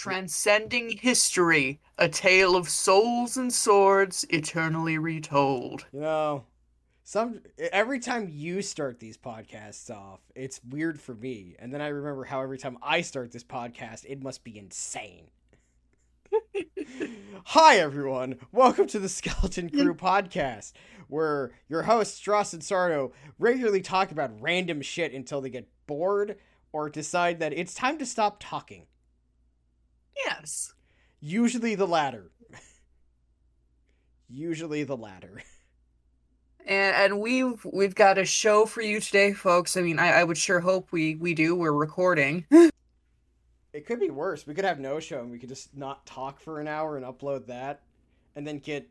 Transcending history, a tale of souls and swords eternally retold. You know, some every time you start these podcasts off, it's weird for me, and then I remember how every time I start this podcast, it must be insane. Hi everyone, welcome to the Skeleton Crew podcast, where your hosts Stross and Sardo regularly talk about random shit until they get bored or decide that it's time to stop talking. Yes. Usually the latter. Usually the latter. And and we've we've got a show for you today, folks. I mean, I, I would sure hope we we do. We're recording. It could be worse. We could have no show and we could just not talk for an hour and upload that and then get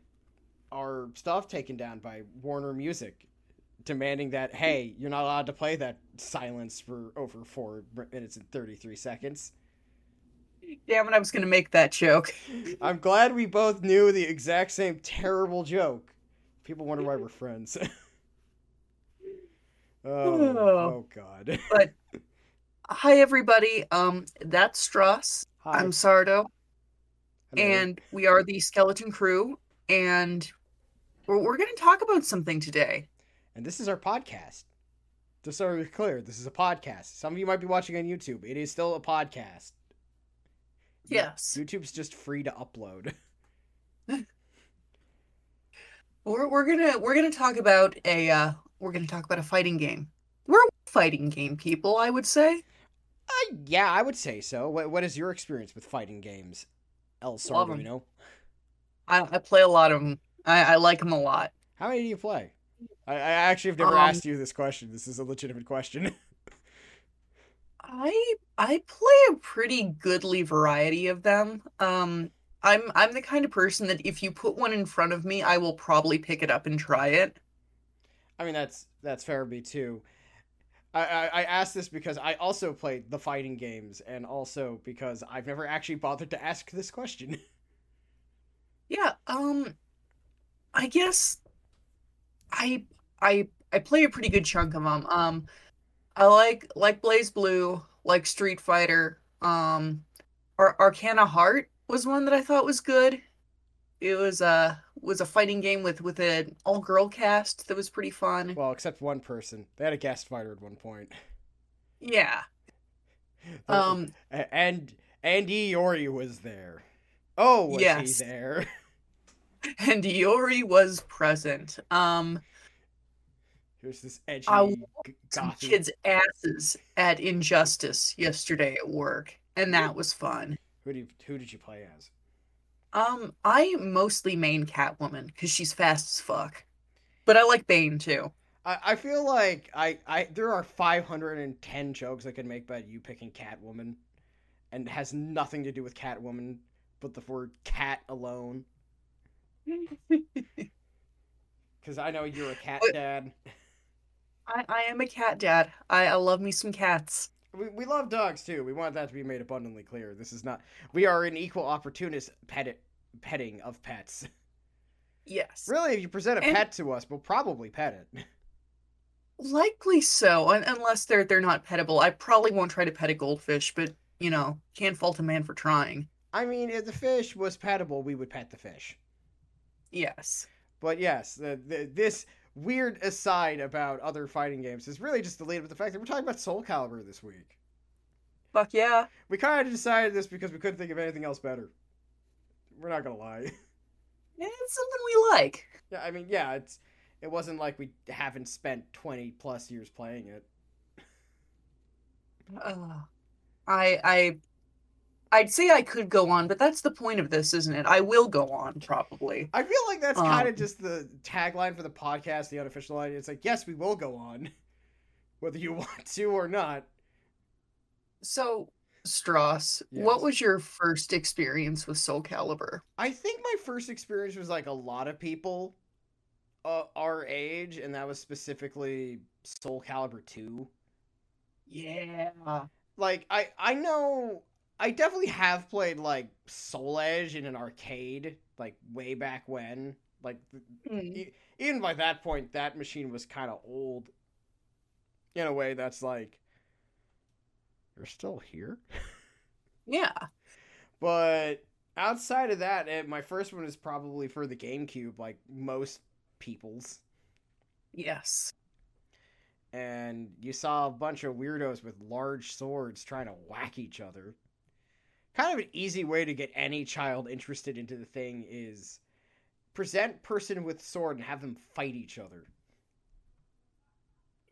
our stuff taken down by Warner Music demanding that hey, you're not allowed to play that silence for over 4 minutes and 33 seconds. Damn it, I was gonna make that joke. I'm glad we both knew the exact same terrible joke. People wonder why we're friends. oh, oh god. But hi everybody. Um that's Stross. Hi. I'm Sardo. Hello. And we are the Skeleton Crew. And we're we're gonna talk about something today. And this is our podcast. Just so we're clear, this is a podcast. Some of you might be watching on YouTube. It is still a podcast. Yes. YouTube's just free to upload. We're we're gonna we're gonna talk about a uh we're gonna talk about a fighting game. We're fighting game people, I would say. Uh, yeah, I would say so. What, what is your experience with fighting games, El Love 'em. You know? I, I play a lot of them. I, I like them a lot. How many do you play? I, I actually have never Um, asked you this question. This is a legitimate question. I I play a pretty goodly variety of them. Um, I'm I'm the kind of person that if you put one in front of me, I will probably pick it up and try it. I mean, that's that's fair of me too. I, I, I asked this because I also played the fighting games, and also because I've never actually bothered to ask this question. Yeah, um, I guess I I I play a pretty good chunk of them. Um, I like like BlazBlue, like Street Fighter. Um, Ar- Arcana Heart was one that I thought was good. It was a was a fighting game with with an all girl cast that was pretty fun. well, except one person. They had a guest fighter at one point. Yeah. Oh, Um, And and Andy Iori was there. Oh, was Yes. he there? and Iori was present. Um, Here's this edgy I gothy. kids' asses at Injustice yesterday at work, and that was fun. Who did you, who did you play as? Um, I mostly main Catwoman because she's fast as fuck, but I like Bane too. I, I feel like I, I there are 510 jokes I could make about you picking Catwoman, and it has nothing to do with Catwoman, but the word cat alone. Because I know you're a cat But- dad. I, I am a cat dad. I, I love me some cats. We, we love dogs too. We want that to be made abundantly clear. This is not. We are an equal opportunist pet petting of pets. Yes, Really, if you present a And- pet to us, we'll probably pet it. likely so. Unless they're they're not pettable, I probably won't try to pet a goldfish. But you know, can't fault a man for trying. I mean, if the fish was pettable, we would pet the fish. Yes. But yes, the, the, this weird aside about other fighting games is really just the lead up the fact that we're talking about Soul Calibur this week. Fuck yeah. We kind of decided this because we couldn't think of anything else better. We're not gonna lie. Yeah, It's something we like. yeah, I mean, yeah, it's it wasn't like we haven't spent twenty plus years playing it. Uh, I I I'd say I could go on, but that's the point of this, isn't it? I will go on probably. I feel like that's kind of Um, just the tagline for the podcast, the unofficial line. It's like, yes, we will go on, whether you want to or not. So, Stross, what was your first experience with Soul Calibur? I think my first experience was like a lot of people uh, our age, and that was specifically Soul Calibur 2. Yeah. Like, I, I know, I definitely have played like Soul Edge in an arcade, like way back when. Like, Mm. e- even by that point, that machine was kind of old. In a way that's like, you're still here? Yeah. But outside of that, eh, my first one is probably for the GameCube, like most people's. Yes. And you saw a bunch of weirdos with large swords trying to whack each other. Kind of an easy way to get any child interested into the thing is present person with sword and have them fight each other.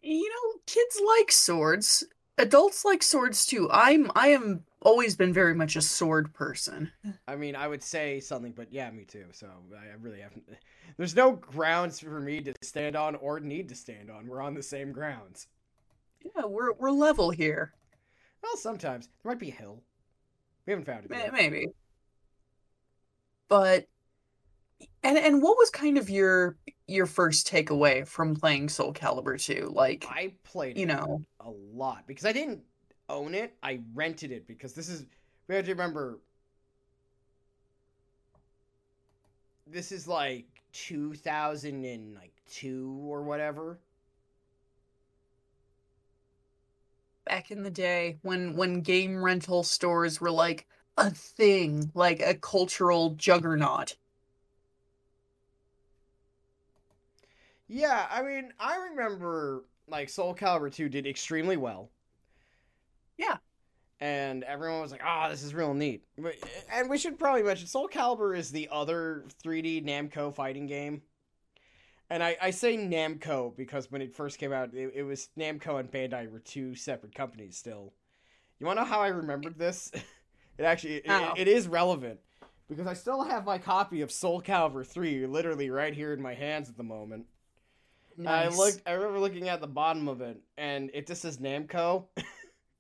You know, kids like swords. Adults like swords too. I'm I am always been very much a sword person. I mean, I would say something, but yeah, me too. So I really haven't. There's no grounds for me to stand on or need to stand on. We're on the same grounds. Yeah, we're we're level here. Well, sometimes there might be a hill. We haven't found it yet. Maybe. But and and what was kind of your your first takeaway from playing Soul Calibur 2? Like I played you it know, a lot because I didn't own it. I rented it because this is we have to remember this is like 2002 or whatever. Back in the day when when game rental stores were like a thing, like a cultural juggernaut. Yeah, I mean, I remember like Soul Calibur 2 did extremely well. Yeah. And everyone was like, "Ah, this is real neat." But, and we should probably mention Soul Calibur is the other 3D Namco fighting game. And I, I say Namco because when it first came out, it, it was Namco and Bandai were two separate companies still. You want to know how I remembered this? It actually it, How? it is relevant because I still have my copy of Soul Calibur 3 literally right here in my hands at the moment. Nice. I looked. I remember looking at the bottom of it, and it just says Namco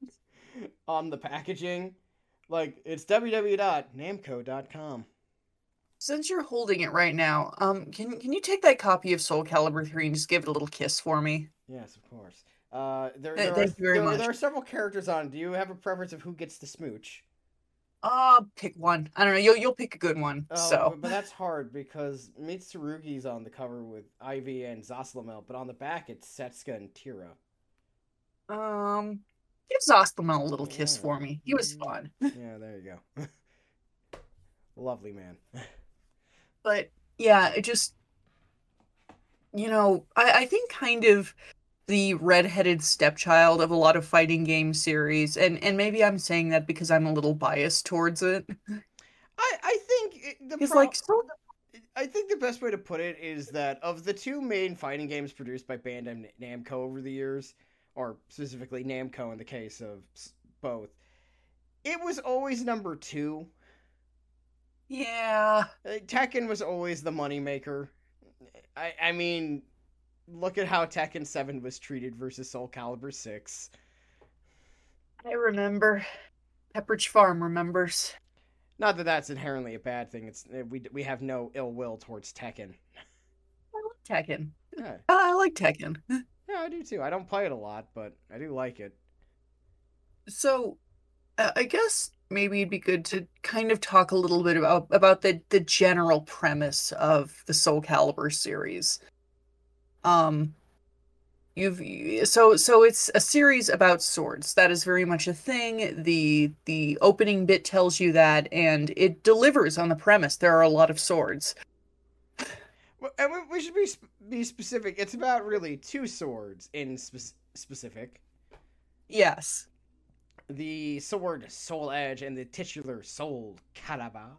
on the packaging. Like it's www.namco.com. Since you're holding it right now, um, can can you take that copy of Soul Calibur 3 and just give it a little kiss for me? Yes, of course. Uh, there, Th- there, thank are, you very there, much. there are several characters on. Do you have a preference of who gets the smooch? Uh, pick one. I don't know. You'll you'll pick a good one. Oh, so but, but that's hard because Mitsurugi's on the cover with Ivy and Zasalamel, but on the back it's Setsuka and Tira. um, give Zasalamel a little kiss Yeah. for me. He was fun. yeah, there you go. Lovely man. but yeah, it just you know, I, I think kind of the redheaded stepchild of a lot of fighting game series, and and maybe I'm saying that because I'm a little biased towards it. I I think the pro- like so I think the best way to put it is that of the two main fighting games produced by Bandai Namco over the years, or specifically Namco in the case of both, it was always number two. Yeah, Uh, Tekken was always the moneymaker. I I mean, look at how Tekken Seven was treated versus Soul Calibur Six. I remember. Pepperidge Farm remembers. Not that that's inherently a bad thing. It's uh, we we have no ill will towards Tekken. I like Tekken. Yeah, I I like Tekken. yeah, I do too. I don't play it a lot, but I do like it. So, uh, I guess maybe it'd be good to kind of talk a little bit about about the the general premise of the Soul Calibur series. Um, you've so so it's a series about swords. That is very much a thing. the The opening bit tells you that, and it delivers on the premise. There are a lot of swords. Well, And we- we should be be specific. It's about really two swords in spe- specific. Yes. The sword Soul Edge and the titular Soul. Now,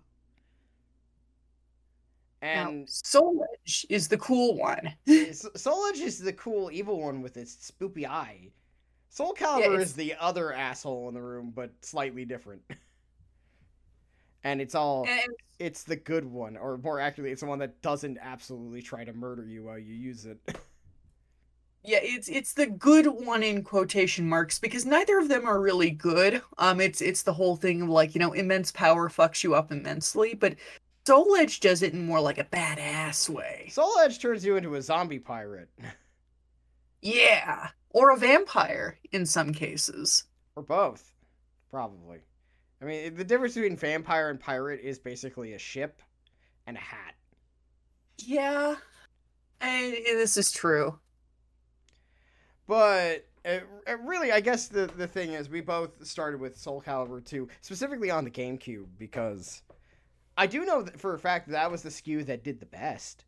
And Soul Edge is the cool one. Soul Edge is the cool evil one with its spoopy eye. Soul Calibur it's- is the other asshole in the room, but slightly different. and it's all And it's the good one, or more accurately, it's the one that doesn't absolutely try to murder you while you use it. Yeah, it's it's the good one in quotation marks because neither of them are really good. Um, it's it's the whole thing of like you know immense power fucks you up immensely, but Soul Edge does it in more like a badass way. Soul Edge turns you into a zombie pirate, Yeah, or a vampire in some cases. or both, probably. I mean, the difference between vampire and pirate is basically a ship and a hat. Yeah, and this is true. But it, it really, I guess the the thing is, we both started with Soul Calibur 2, specifically on the GameCube, because I do know that for a fact that, that was the SKU that did the best.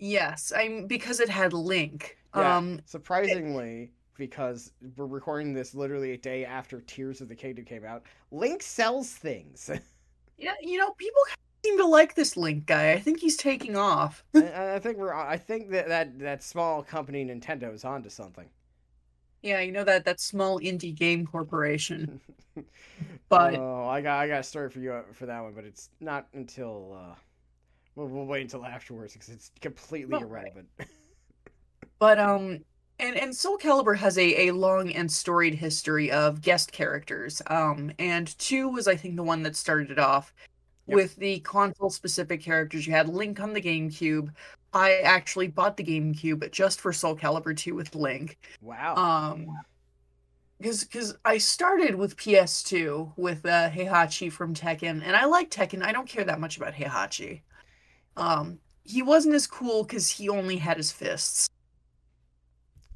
Yes, I'm because it had Link. Yeah, Um, surprisingly, because we're recording this literally a day after Tears of the Kingdom came out, Link sells things. yeah, you know, people seem to like this Link guy. I think he's taking off. And I think we're. I think that that that small company Nintendo is onto something. Yeah, you know that that small indie game corporation. But oh, I got I got a story for you uh, for that one, but it's not until uh, we'll, we'll wait until afterwards because it's completely Well, irrelevant. but um and and Soul Calibur has a, a long and storied history of guest characters. Um and 2 was I think the one that started it off Yep. with the console specific characters. You had Link on the GameCube. I actually bought the GameCube just for Soul Calibur 2 with Link. wow. Um because because I started with PS2 with uh, Heihachi from Tekken, and I like Tekken. I don't care that much about Heihachi. Um, he wasn't as cool because he only had his fists.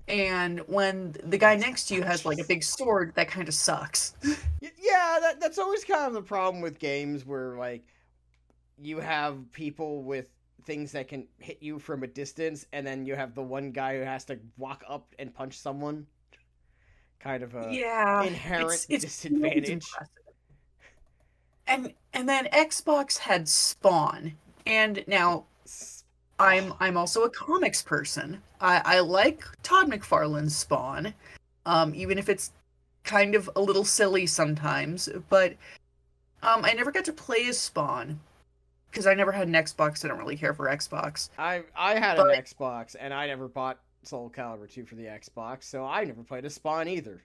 And when the guy next to you has like a big sword, that kind of sucks. Yeah, that, that's always kind of the problem with games where like you have people with things that can hit you from a distance, and then you have the one guy who has to walk up and punch someone. Kind of a yeah, inherent it's disadvantage. And and then Xbox had Spawn, and now I'm I'm also a comics person. I, I like Todd McFarlane's Spawn, um, even if it's kind of a little silly sometimes. But um, I never got to play as Spawn because I never had an Xbox. I don't really care for Xbox. I I had But- an Xbox and I never bought Soul Calibur 2 for the Xbox, so I never played a Spawn either.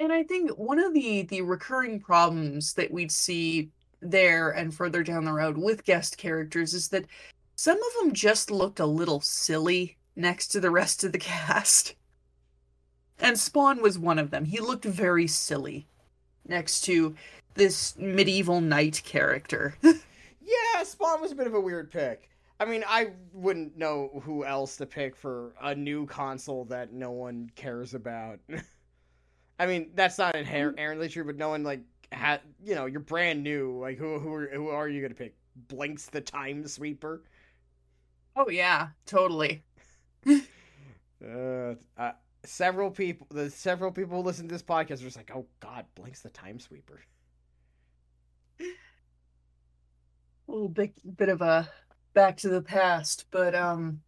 And I think one of the the recurring problems that we'd see there and further down the road with guest characters is that some of them just looked a little silly next to the rest of the cast. And Spawn was one of them. He looked very silly next to this medieval knight character. Yeah, Spawn was a bit of a weird pick. I mean, I wouldn't know who else to pick for a new console that no one cares about. I mean, that's not inher- inherently true, but no one like had you know you're brand new. Like who who are, who are you gonna pick? Blinx the Time Sweeper. Oh yeah, totally. Uh, uh, several people, the several people who listen to this podcast are just like, oh God, Blinx the Time Sweeper. a little bit bit of a back to the past but um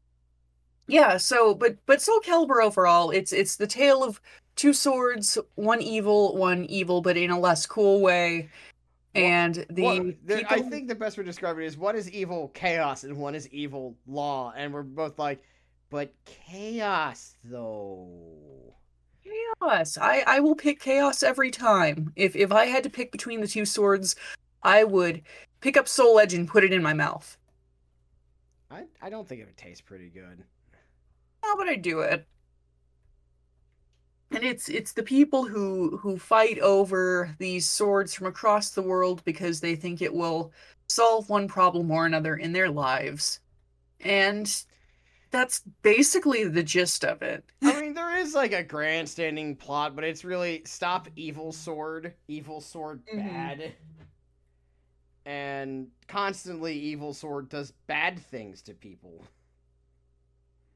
yeah so but but soul calibur overall it's it's the tale of two swords one evil one evil but in a less cool way and the Well, there- I think the best way to describe it is one is evil chaos and one is evil law, and we're both like, but chaos though. chaos i i will pick chaos every time if if i had to pick between the two swords i would pick up soul edge and put it in my mouth I I don't think it would taste pretty good. how would I do it? And it's it's the people who who fight over these swords from across the world because they think it will solve one problem or another in their lives. And that's basically the gist of it. I mean, there is like a grandstanding plot, but it's really stop evil sword, evil sword Mhm. bad. And constantly evil sword does bad things to people.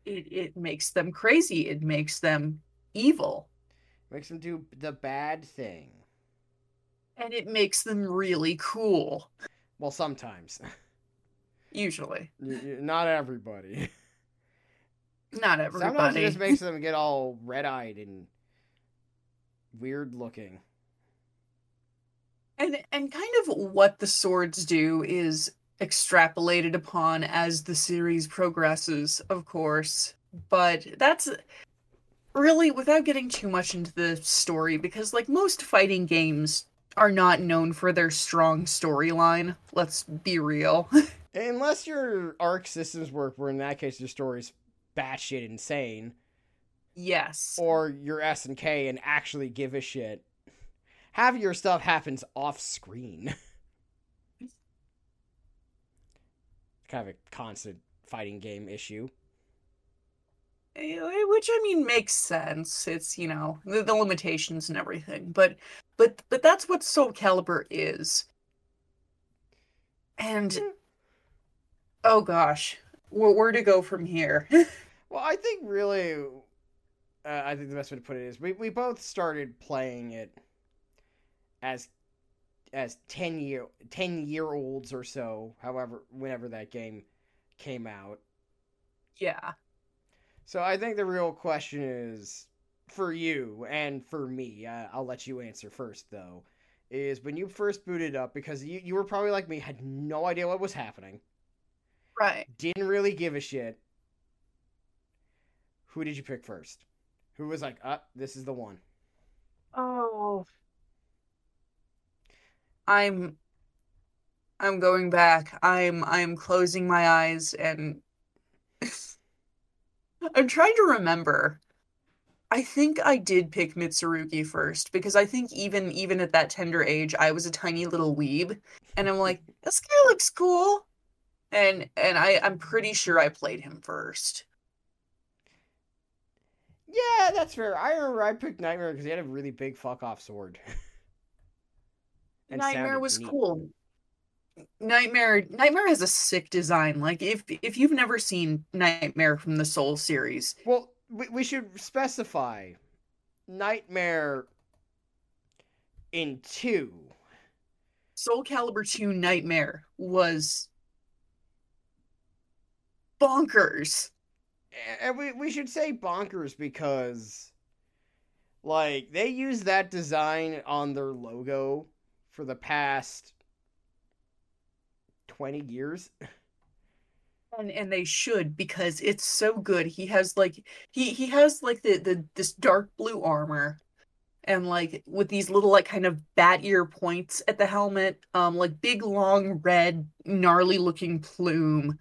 It it makes them crazy. It makes them evil. Makes them do the bad thing. And it makes them really cool. Well, sometimes. Usually. Not everybody. Not Sometimes everybody. it just makes them get all red eyed and weird looking. And and kind of what the swords do is extrapolated upon as the series progresses, of course. But that's really without getting too much into the story because like most fighting games are not known for their strong storyline. Let's be real. Unless your Arc System Works, where in that case your story's batshit insane, yes. or your SNK and actually give a shit. Half your stuff happens off screen. kind of a constant fighting game issue. Eh, which I mean makes sense. It's you know the, the limitations and everything, but but but that's what Soul Calibur is. And oh gosh, where, where to go from here? well, I think really, uh, I think the best way to put it is we we both started playing it as as 10 year 10 year olds or so however whenever that game came out yeah so i think the real question is for you and for me uh, i'll let you answer first though is when you first booted up because you, you were probably like me had no idea what was happening. Right. Didn't really give a shit. Who did you pick first? Who was like uh this is the one. Oh. I'm I'm going back. I'm I'm closing my eyes and I'm trying to remember. I think I did pick Mitsurugi first because I think even even at that tender age I was a tiny little weeb and I'm like this guy looks cool and and I I'm pretty sure I played him first. Yeah, that's fair. I remember I picked Nightmare because he had a really big fuck off sword. Nightmare was neat. cool. Nightmare Nightmare has a sick design. Like if if you've never seen Nightmare from the Soul series. Well, we, we should specify Nightmare in 2. Soul Calibur 2 Nightmare was bonkers. And we we should say bonkers because like they use that design on their logo for the past 20 years. And and they should because it's so good. He has like he he has like the the this dark blue armor and like with these little like kind of bat ear points at the helmet um like big long red gnarly looking plume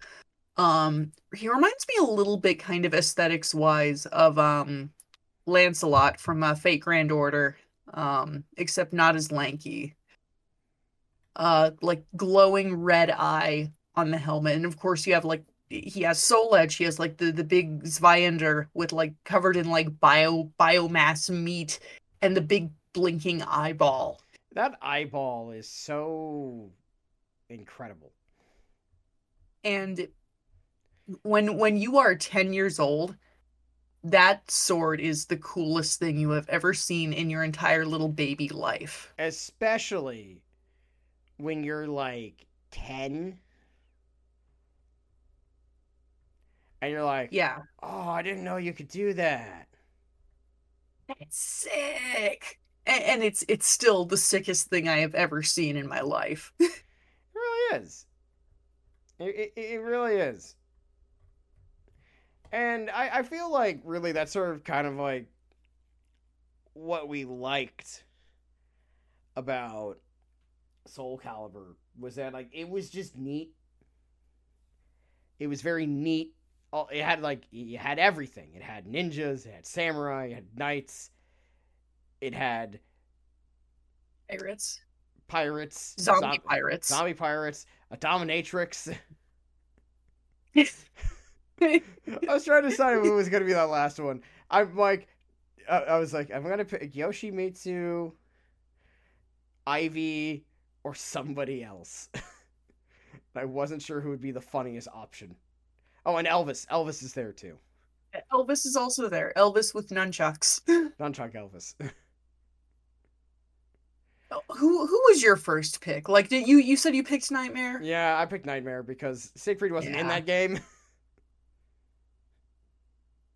um he reminds me a little bit kind of aesthetics wise of um lancelot from uh, fate grand order um except not as lanky uh like glowing red eye on the helmet. And of course you have like he has soul edge. He has like the the big Zweihander with like covered in like bio biomass meat and the big blinking eyeball. That eyeball is so incredible. And when when you are 10 years old that sword is the coolest thing you have ever seen in your entire little baby life. Especially when you're like 10 and you're like yeah. Oh i didn't know you could do that. That's sick. And, and it's it's still the sickest thing i have ever seen in my life. It really is. It, it, it really is. And I, I feel like really that's sort of kind of like what we liked about Soul Calibur was that like it was just neat. It was very neat. It had like it had everything. It had ninjas, it had samurai, it had knights, it had pirates, pirates, zombie, zombie pirates, zombie pirates, a dominatrix. I was trying to decide who was gonna be that last one. I'm like, I was like, I'm gonna pick Yoshimitsu, Ivy, or somebody else. I wasn't sure who would be the funniest option. Oh, and Elvis. Elvis is there too. Elvis is also there. Elvis with nunchucks. Nunchuck Elvis. Oh, who who was your first pick? Like, did you you said you picked Nightmare? Yeah, I picked Nightmare because Siegfried wasn't yeah. in that game.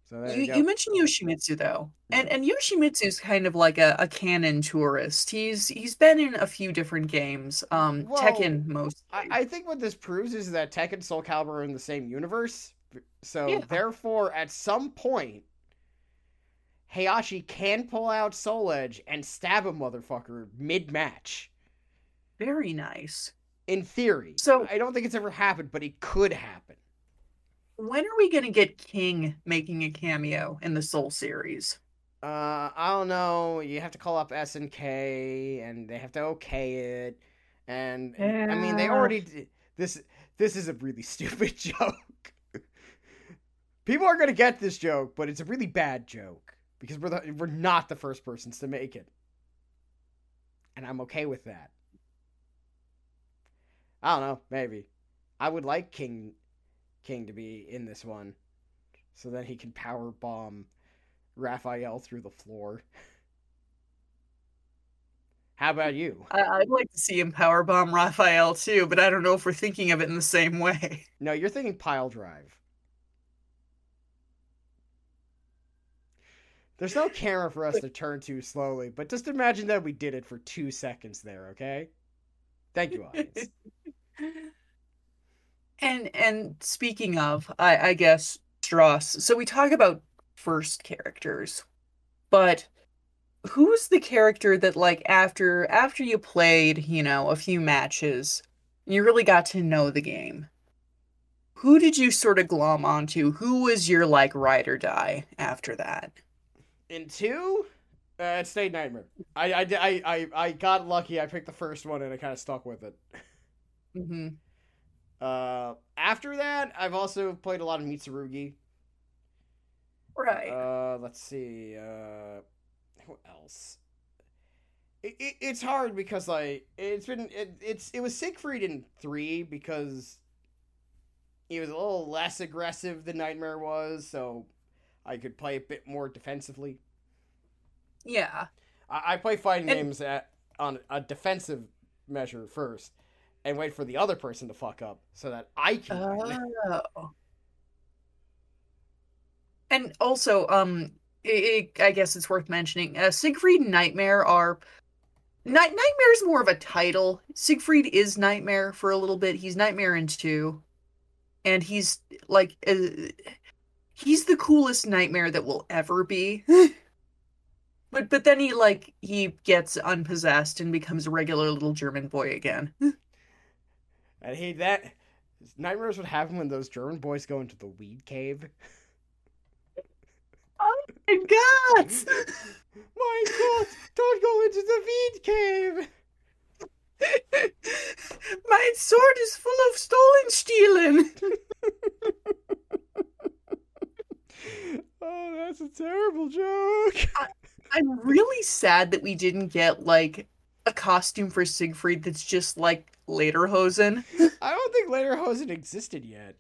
So you, you, you, mentioned Yoshimitsu though, and and Yoshimitsu's kind of like a, a canon tourist. He's he's been in a few different games, um, well, Tekken most. I, I, think what this proves is that Tekken Soul Calibur are in the same universe. So yeah. therefore, at some point, Heihachi can pull out Soul Edge and stab a motherfucker mid match. Very nice. In theory. So I don't think it's ever happened, but it could happen when are we gonna get King making a cameo in the Soul series? Uh, I don't know. You have to call up SNK, and K, and they have to okay it. And yeah. I mean, they already did, this. This is a really stupid joke. People are gonna get this joke, but it's a really bad joke because we're the, we're not the first persons to make it, and I'm okay with that. I don't know, maybe. I would like King King to be in this one, so that he can power bomb Raphael through the floor. How about you? I- I'd like to see him power bomb Raphael too, but I don't know if we're thinking of it in the same way. No, you're thinking pile drive. There's no camera for us to turn to slowly, but just imagine that we did it for two seconds there, okay? Thank you, audience. And and speaking of, I, I guess Stross. So we talk about first characters, but who's the character that like after after you played, you know, a few matches, you really got to know the game? Who did you sort of glom onto? Who was your like ride or die after that? In two, uh, it stayed Nightmare. I, I, I, I, I got lucky. I picked the first one and I kind of stuck with it. hmm Uh, after that, I've also played a lot of Mitsurugi. Right. Uh, let's see. Uh, who else? It, it, it's hard because like it's been it, it's it was Siegfried in three because he was a little less aggressive than Nightmare was, so I could play a bit more defensively. yeah. I, I play fighting And- games at on a defensive measure first, and wait for the other person to fuck up so that I can win. Oh. And also, um, i i I guess it's worth mentioning. Uh, Siegfried and Nightmare are. Night Nightmare is more of a title. Siegfried is Nightmare for a little bit. He's Nightmare in two, and he's like, uh, he's the coolest Nightmare that will ever be. but but then he like he gets unpossessed and becomes a regular little German boy again. I hate that. Nightmares would happen when those German boys go into the weed cave. Oh my God! My God! Don't go into the weed cave! My sword is full of stolen stealing. Oh, that's a terrible joke. I'm really sad that we didn't get like a costume for Siegfried that's just like Lederhosen. I don't think Lederhosen existed yet.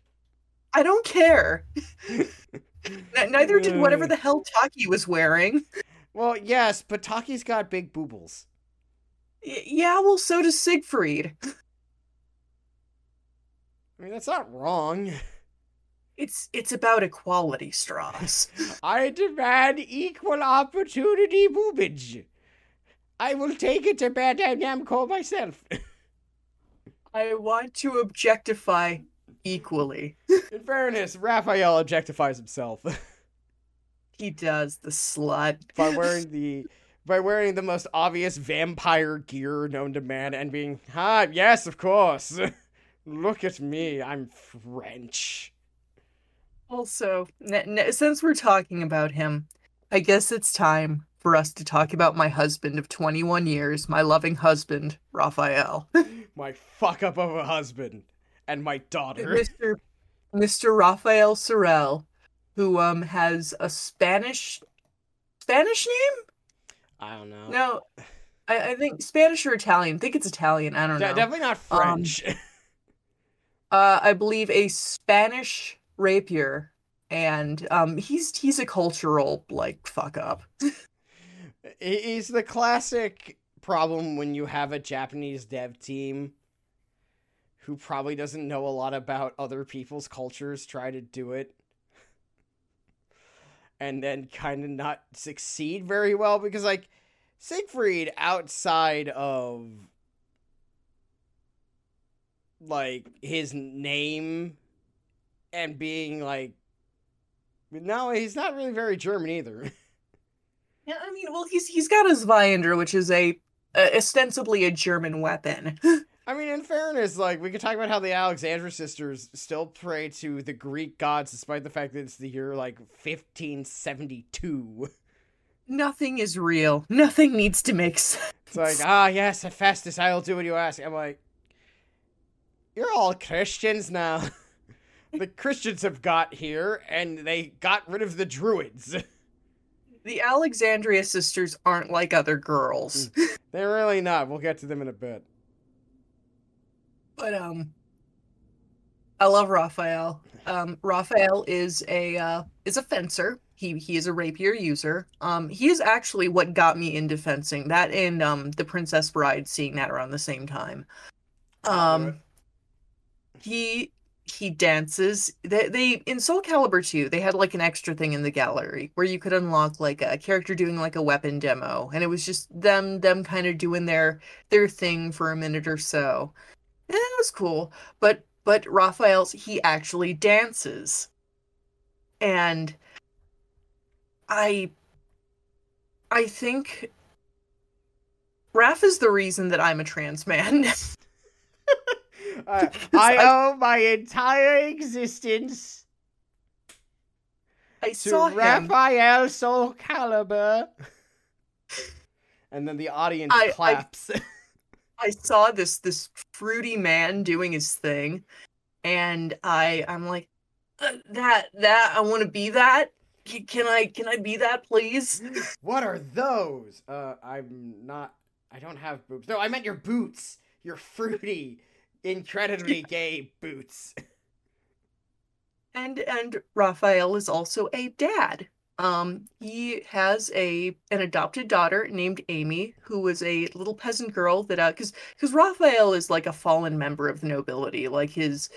I don't care. Neither did whatever the hell Taki was wearing. Well, yes, but Taki's got big boobles. Y- yeah, well, so does Siegfried. I mean, that's not wrong. It's it's about equality, Stross. I demand equal opportunity boobage. I will take it to Bandai Namco myself. I want to objectify equally. In fairness, Raphael objectifies himself He does, the slut. by wearing the by wearing the most obvious vampire gear known to man and being, ah, yes, of course. Look at me, I'm French. Also, n- n- since we're talking about him, I guess it's time for us to talk about my husband of 21 years, my loving husband, Raphael. My fuck up of a husband and my daughter. Mr. Mr. Raphael Sorel, who um has a Spanish Spanish name? I don't know. No. I, I think Spanish or Italian. I think it's Italian. I don't De- know. definitely not Um, French. uh, I believe a Spanish rapier, and um, he's he's a cultural like fuck up. He's the classic problem when you have a Japanese dev team who probably doesn't know a lot about other people's cultures try to do it and then kind of not succeed very well because like Siegfried outside of like his name and being like no he's not really very German either. Yeah, I mean, well, he's he's got his Zweihander, which is a uh, ostensibly a German weapon. I mean, in fairness, like we could talk about how the Alexandre sisters still pray to the Greek gods, despite the fact that it's the year like 1572. Nothing is real. Nothing needs to make sense. It's like, ah, yes, Hephaestus, I'll do what you ask. I'm like, you're all Christians now. the Christians have got here and they got rid of the druids. The Alexandria sisters aren't like other girls. They're really not. We'll get to them in a bit. But um I love Raphael. Um Raphael is a uh is a fencer. He he is a rapier user. Um he is actually what got me into fencing. That and um the Princess Bride seeing that around the same time. Um he he dances. They, they in Soul Calibur 2, they had like an extra thing in the gallery where you could unlock like a character doing like a weapon demo, and it was just them them kind of doing their their thing for a minute or so. And it was cool, but but Raphael's he actually dances, and I I think Raph is the reason that I'm a trans man. I, I owe my entire existence I to saw him. Raphael Soul Calibur. And then the audience I- I- claps. I saw this this fruity man doing his thing, and I I'm like, uh, that that I want to be that. Can, can I can I be that, please? what are those? Uh, I'm not. I don't have boobs. No, I meant your boots. Your fruity, incredibly gay boots. And and Raphael is also a dad. Um, he has a an adopted daughter named Amy, who was a little peasant girl that uh, because because Raphael is like a fallen member of the nobility. Like his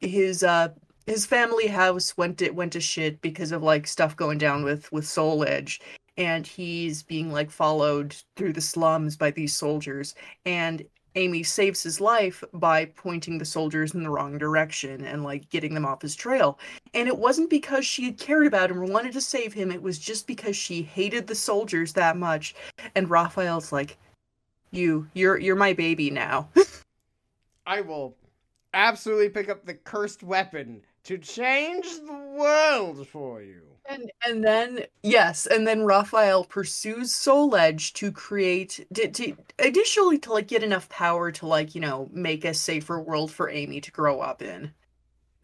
his uh his family house went to went to shit because of like stuff going down with with Soul Edge, and he's being like followed through the slums by these soldiers. And Amy saves his life by pointing the soldiers in the wrong direction and like getting them off his trail. And it wasn't because she cared about him or wanted to save him, it was just because she hated the soldiers that much. And Raphael's like, You, you're you're my baby now. I will absolutely pick up the cursed weapon to change the world for you. And and then yes, and then Raphael pursues Soul Edge to create to, to additionally to like get enough power to like, you know, make a safer world for Amy to grow up in.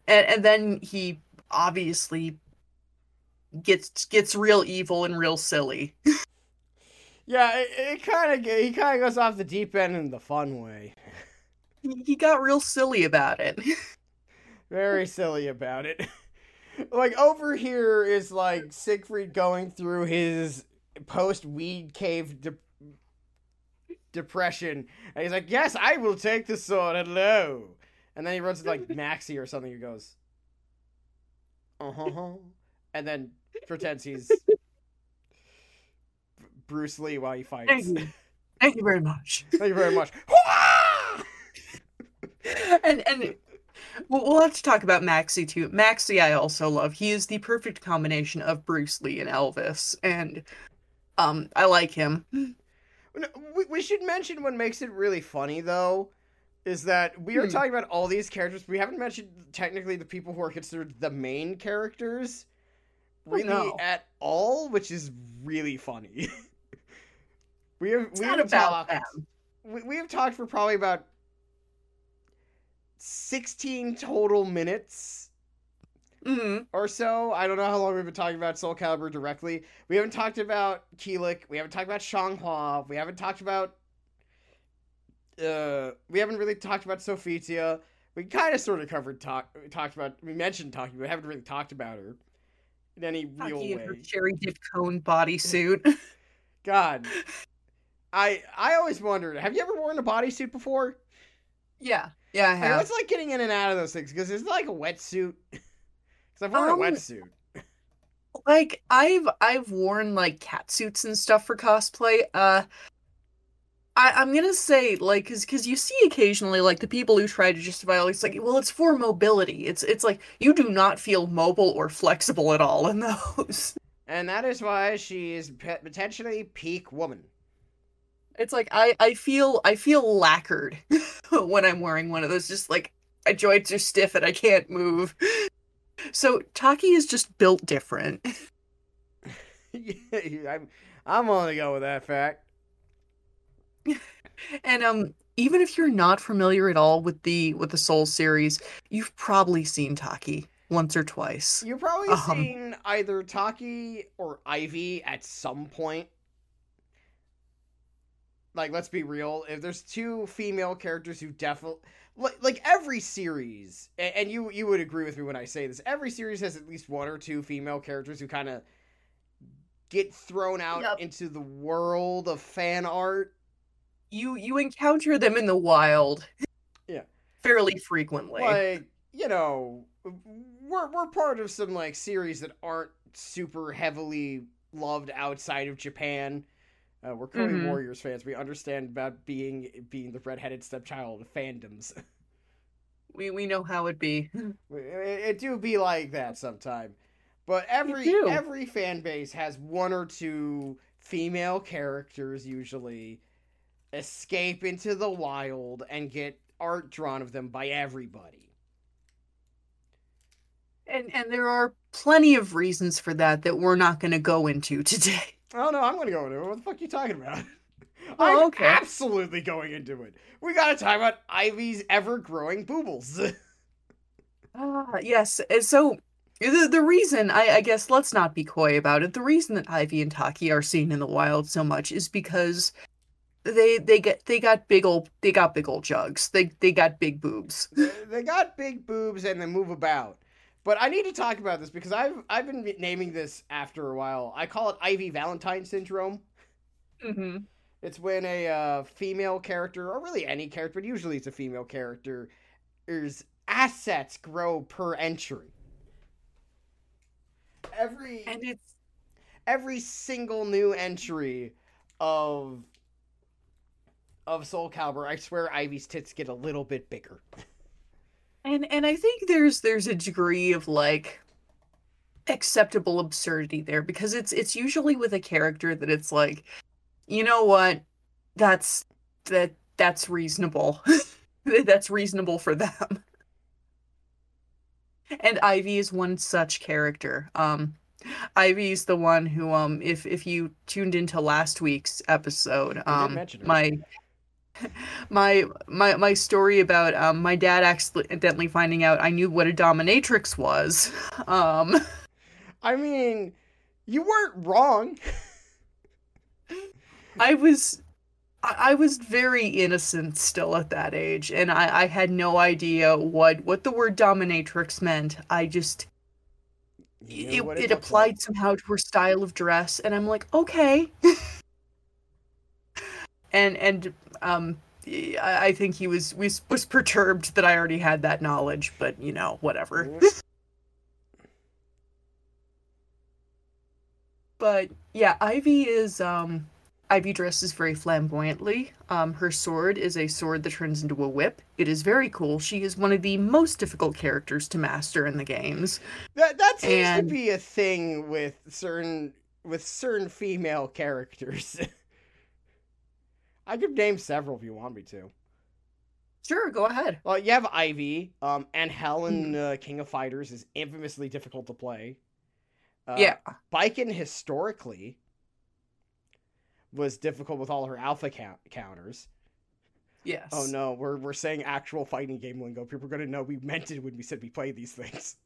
And and then he obviously gets gets real evil and real silly. Yeah, it, it kind of he kind of goes off the deep end in the fun way. He he got real silly about it. Very silly about it. like over here is like Siegfried going through his post weed cave de- depression, and he's like, "Yes, I will take the sword. Hello." And then he runs to like Maxie or something. He goes, "Uh huh," and then pretends he's Bruce Lee while he fights. Thank you. Thank you very much. Thank you very much. and and we'll, we'll have to talk about Maxie too. Maxie, I also love. He is the perfect combination of Bruce Lee and Elvis, and um, I like him. We, should mention what makes it really funny though is that we are Hmm. talking about all these characters we haven't mentioned technically the people who are considered the main characters Oh, really no. at all which is really funny we have It's we have about talked we, we have talked for probably about 16 total minutes Mhm. or so. I don't know how long we've been talking about Soul Calibur directly. We haven't talked about Kilik. We haven't talked about Xianghua. We haven't talked about. Uh, we haven't really talked about Sophitia. We kind of sort of covered talk talked about. We mentioned talking, but we haven't really talked about her in any real Taki in her way. cherry dip cone bodysuit. God, I I always wondered. Have you ever worn a bodysuit before? yeah, yeah, I Like, what's like getting in and out of those things? Because it's like a wetsuit. Because I've worn Um, a wetsuit. like I've I've worn like cat suits and stuff for cosplay. Uh I, I'm gonna say like cause, cause you see occasionally like the people who try to justify all it's like well it's for mobility. It's it's like you do not feel mobile or flexible at all in those. And that is why she is potentially peak woman. It's like I I feel I feel lacquered when I'm wearing one of those. Just like my joints are stiff and I can't move. So Taki is just built different. Yeah, I'm I'm only go with that fact. And um even if you're not familiar at all with the with the Soul series, you've probably seen Taki once or twice. You've probably Um, seen either Taki or Ivy at some point. Like, let's be real. If there's two female characters who definitely like, like every series, and you you would agree with me when I say this, every series has at least one or two female characters who kind of get thrown out Yep. into the world of fan art. You you encounter them in the wild. Yeah. Fairly frequently. like you know we're we're part of some like series that aren't super heavily loved outside of Japan. Uh, we're Cody Mhm. Warriors fans. We understand about being being the redheaded stepchild of fandoms. We we know how it be. it, it do be like that sometime, but every every fan base has one or two female characters usually escape into the wild and get art drawn of them by everybody. And and there are plenty of reasons for that that we're not going to go into today. Oh no, I'm gonna go into it. What the fuck are you talking about? Oh, I'm okay. absolutely going into it. We gotta talk about Ivy's ever-growing boobles. Ah, yes. So the the reason I, I guess let's not be coy about it. The reason that Ivy and Taki are seen in the wild so much is because they they get they got big old they got big old jugs. They they got big boobs. they got big boobs and they move about. But I need to talk about this because I've I've been naming this after a while. I call it Ivy Valentine syndrome. Mm-hmm. It's when a uh, female character, or really any character, but usually it's a female character, is assets grow per entry. Every And it's every single new entry of of Soul Calibur, I swear Ivy's tits get a little bit bigger. and and I think there's there's a degree of like acceptable absurdity there because it's it's usually with a character that it's like you know what? That's that that's reasonable. That's reasonable for them. And ivy is one such character. Um ivy is the one who um if if you tuned into last week's episode um my my my my story about um my dad accidentally finding out i knew what a dominatrix was um I mean, you weren't wrong. I was I I was very innocent still at that age, and I, I had no idea what, what the word dominatrix meant. I just You knew it, what it applied like. somehow to her style of dress, and I'm like, okay. and and um I, I think he was was was perturbed that I already had that knowledge, but you know, whatever. But yeah, Ivy is um Ivy dresses very flamboyantly. Um her sword is a sword that turns into a whip. It is very cool. She is one of the most difficult characters to master in the games. That that seems And- to be a thing with certain with certain female characters. I could name several if you want me to. Sure, go ahead. Well, you have Ivy, um, and Helen, Hmm. uh, King of Fighters, is infamously difficult to play. Uh, yeah. Biken historically was difficult with all her alpha count- counters. Yes. Oh no, we're we're saying actual fighting game lingo. People are gonna know we meant it when we said we play these things.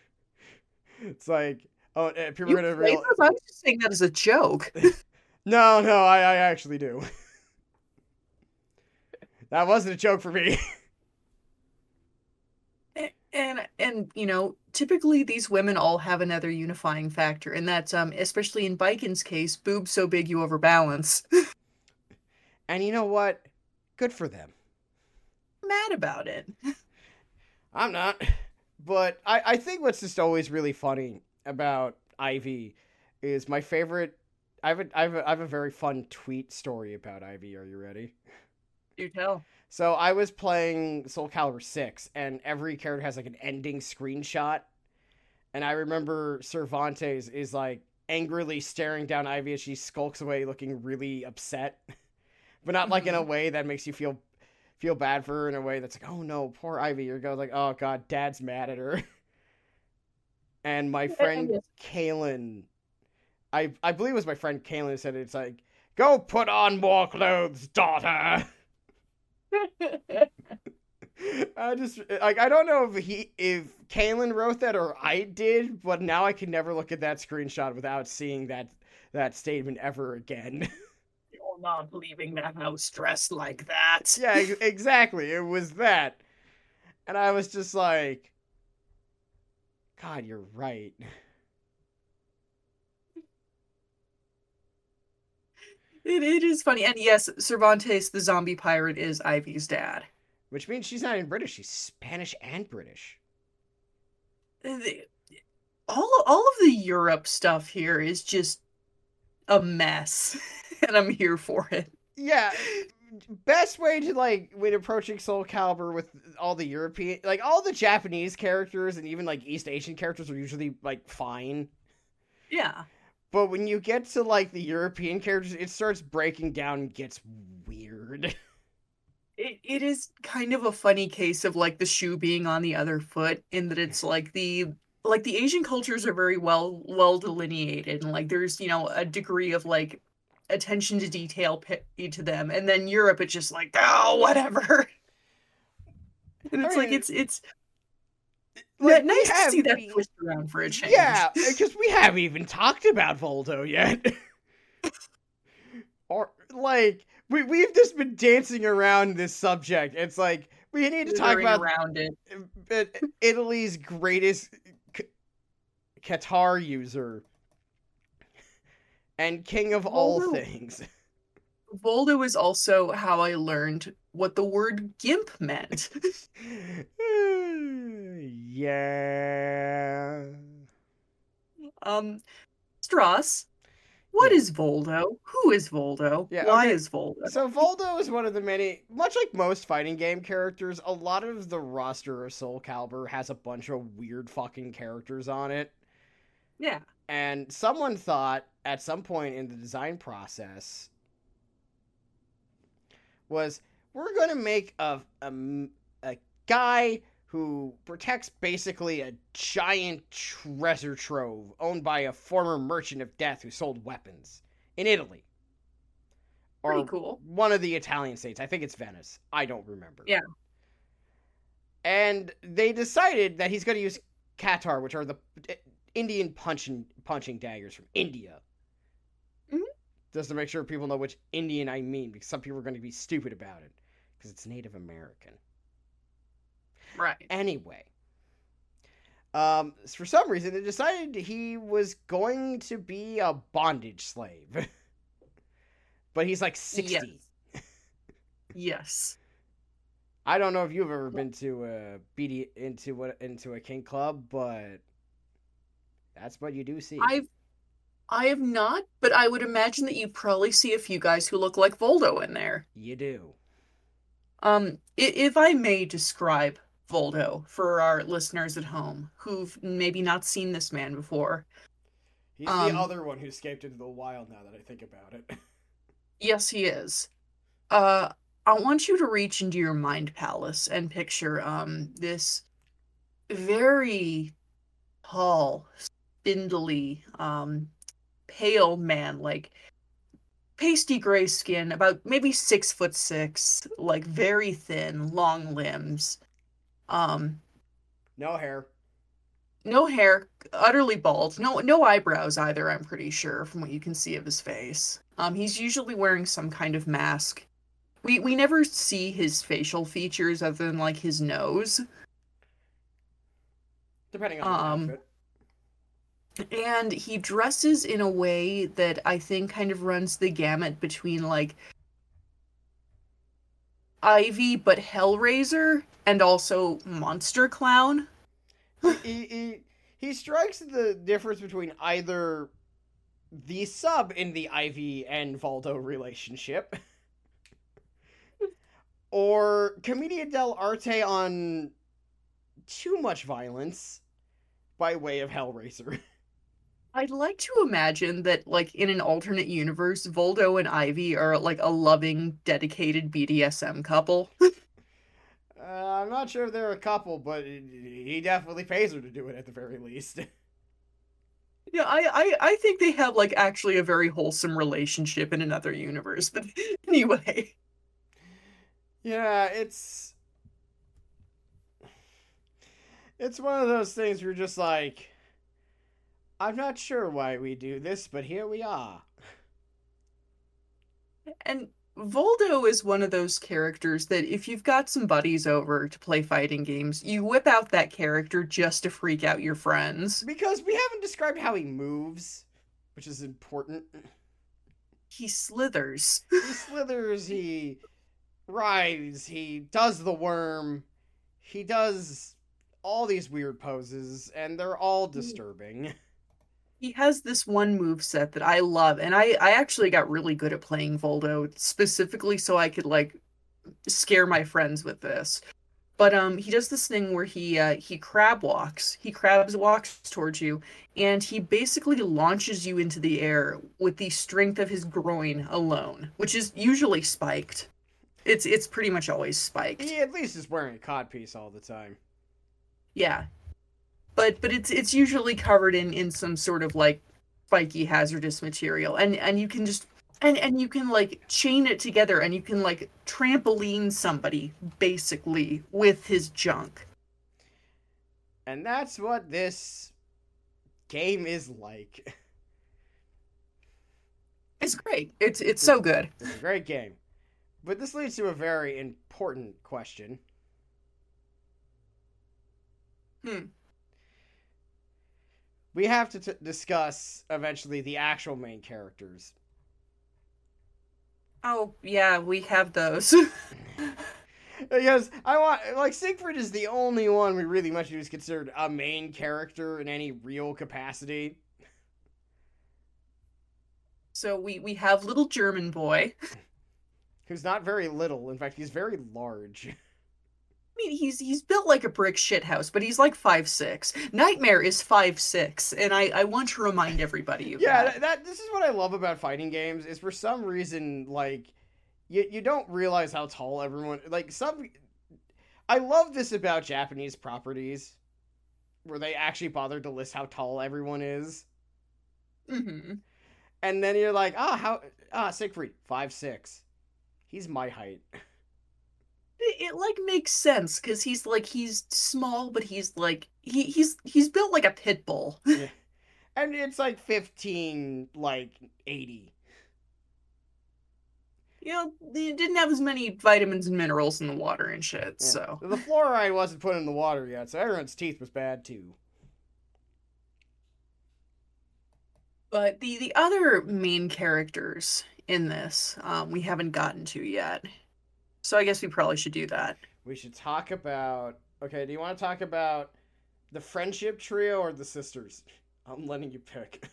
it's like, oh, people You are gonna play real. those? I was just saying that as a joke. No, no, I, I actually do. that wasn't a joke for me. And and you know typically these women all have another unifying factor and that's um especially in bikin's case boobs so big you overbalance and you know what? Good for them. mad about it I'm not. But I, I think what's just always really funny about Ivy is my favorite. I have, a, I, have a, I have a very fun tweet story about Ivy. Are you ready? do tell So I was playing Soul Calibur 6, and every character has like an ending screenshot. And I remember Cervantes is like angrily staring down Ivy as she skulks away looking really upset. but not like in a Mhm. way that makes you feel feel bad for her in a way that's like, oh no, poor Ivy. You're going like, oh god, dad's mad at her. and my friend. Kalen, I I believe it was my friend Kalen who said it, it's like, go put on more clothes, daughter. I just like I don't know if he if Kalen wrote that or I did, but now I can never look at that screenshot without seeing that that statement ever again. You're not leaving that house dressed like that. yeah, exactly. It was that. And I was just like God, you're right. It, it is funny. And yes, Cervantes, the zombie pirate, is Ivy's dad. Which means she's not even British, she's Spanish and British. Uh, the- all all of the Europe stuff here is just a mess, and I'm here for it. Yeah, best way to like when approaching Soul Calibur with all the European, like all the Japanese characters and even like East Asian characters are usually like fine. Yeah. But when you get to like the European characters, it starts breaking down and gets weird. It, it is kind of a funny case of like the shoe being on the other foot in that it's like the like the Asian cultures are very well well delineated and like there's you know a degree of like attention to detail to them. And then Europe it's just like oh whatever. And it's like it's it's Like, we nice to see that we- twist around for a change Yeah, because we haven't even talked about Voldo yet. or like we we've just been dancing around this subject. It's like we need to talk about around it Italy's greatest Q- katar user and king of all things. Voldo is also how I learned what the word gimp meant yeah. Um, Stross, what Yeah. is Voldo? Who is Voldo? Yeah, Why okay. is Voldo? So Voldo is one of the many, much like most fighting game characters, a lot of the roster of Soul Calibur has a bunch of weird fucking characters on it. Yeah, And someone thought at some point in the design process was we're going to make a a guy who protects basically a giant treasure trove owned by a former merchant of death who sold weapons in Italy. pretty Or cool. one of the Italian states. I think it's Venice. I don't remember. Yeah. And they decided that he's going to use katar, which are the eh, Indian punching punching daggers from India. Mhm. Just to make sure people know which Indian I mean, because some people are going to be stupid about it, because it's Native American. Right. Anyway, um, for some reason they decided he was going to be a bondage slave, but he's like sixty. Yes. I don't know if you've ever been to a BD into what into a king club, but that's what you do see. I've I have not, but I would imagine that you probably see a few guys who look like Voldo in there. You do. Um, if I may describe Voldo for our listeners at home who've maybe not seen this man before. He's Um, the other one who escaped into the wild. Now that I think about it, Yes, he is. Uh, I want you to reach into your mind palace and picture um this very tall, spindly, um, pale man, like pasty gray skin, about maybe six foot six, like very thin, long limbs. Um, no hair. no hair, utterly bald, no no eyebrows either, I'm pretty sure from what you can see of his face. Um he's usually wearing some kind of mask. We we never see his facial features other than like his nose. Depending on Um. And he dresses in a way that I think kind of runs the gamut between like Ivy but Hellraiser and also Monster Clown. he, he he strikes the difference between either the sub in the Ivy and Voldo relationship or Commedia dell'arte on too much violence by way of Hellraiser. I'd like to imagine that, like, in an alternate universe, Voldo and Ivy are like a loving, dedicated BDSM couple. Uh, I'm not sure if they're a couple, but he definitely pays her to do it at the very least. yeah, I, I, I think they have like actually a very wholesome relationship in another universe. But anyway, Yeah, it's it's one of those things where you're just like I'm not sure why we do this, but here we are. And Voldo is one of those characters that if you've got some buddies over to play fighting games, you whip out that character just to freak out your friends. Because we haven't described how he moves, which is important. He slithers. He slithers, he writhes, he does the worm, he does all these weird poses, and they're all disturbing. He has this one move set that I love, and I I actually got really good at playing Voldo specifically so I could like scare my friends with this. But um, he does this thing where he uh, he crab walks. He crabs walks towards you, and he basically launches you into the air with the strength of his groin alone, which is usually spiked. It's it's pretty much always spiked. He at least is wearing a codpiece all the time. Yeah, but but it's it's usually covered in in some sort of like spiky hazardous material, and and you can just and and you can like chain it together, and you can like trampoline somebody basically with his junk. And that's what this game is like. It's great. It's it's so good. It's a great game. But this leads to a very important question. Hmm. We have to t- discuss eventually the actual main characters. Oh yeah, we have those. because I want like Siegfried is the only one we really much use considered a main character in any real capacity. so we we have little German boy. Who's not very little. In fact, he's very large. Mean, he's he's built like a brick shithouse, but he's like five six. Nightmare is five six, and I I want to remind everybody of yeah, that. that, this is what I love about fighting games is for some reason like you you don't realize how tall everyone like some I love this about Japanese properties where they actually bothered to list how tall everyone is. hmm And then you're like, ah, how ah Siegfried, five six. He's my height. It, it like makes sense because he's like he's small, but he's like he he's he's built like a pit bull. And it's like fifteen, like eighty. you know, he didn't have as many vitamins and minerals in the water and shit. Yeah. So the fluoride wasn't put in the water yet, so everyone's teeth was bad too. But the the other main characters in this, um, we haven't gotten to yet. So I guess we probably should do that. We should talk about. Okay, do you want to talk about the friendship trio or the sisters? I'm letting you pick.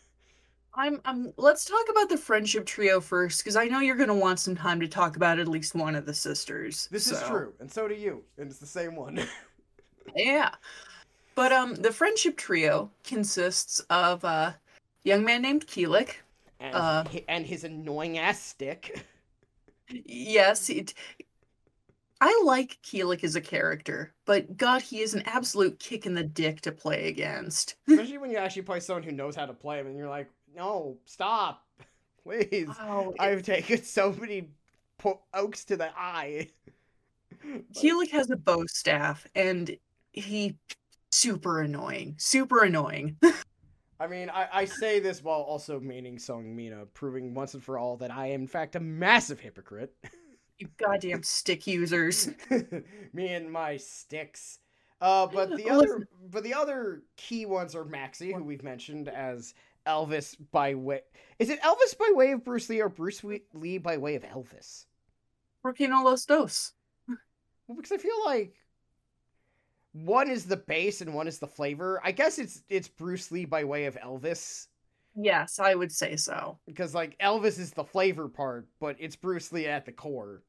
I'm I'm let's talk about the friendship trio first, because I know you're gonna want some time to talk about at least one of the sisters. This is true, and so do you, and it's the same one. Yeah. But um the friendship trio consists of a young man named Kilik. and, Uh. and his annoying ass stick. Yes, it I like Kilik as a character, but god, he is an absolute kick in the dick to play against. Especially when you actually play someone who knows how to play him, and you're like, no, stop, please. Oh, I've taken so many po- oaks to the eye. Kilik has a bow staff and he super annoying. Super annoying. I mean, I, I say this while also meaning Seung Mina, proving once and for all that I am, in fact, a massive hypocrite. You goddamn stick users. Me and my sticks. Uh, but the other, but the other key ones are Maxi, who we've mentioned as Elvis by way. Is it Elvis by way of Bruce Lee or Bruce Lee by way of Elvis? Porque no los dos. Well, because I feel like one is the base and one is the flavor. I guess it's it's Bruce Lee by way of Elvis Yes, I would say so. because like Elvis is the flavor part, but it's Bruce Lee at the core.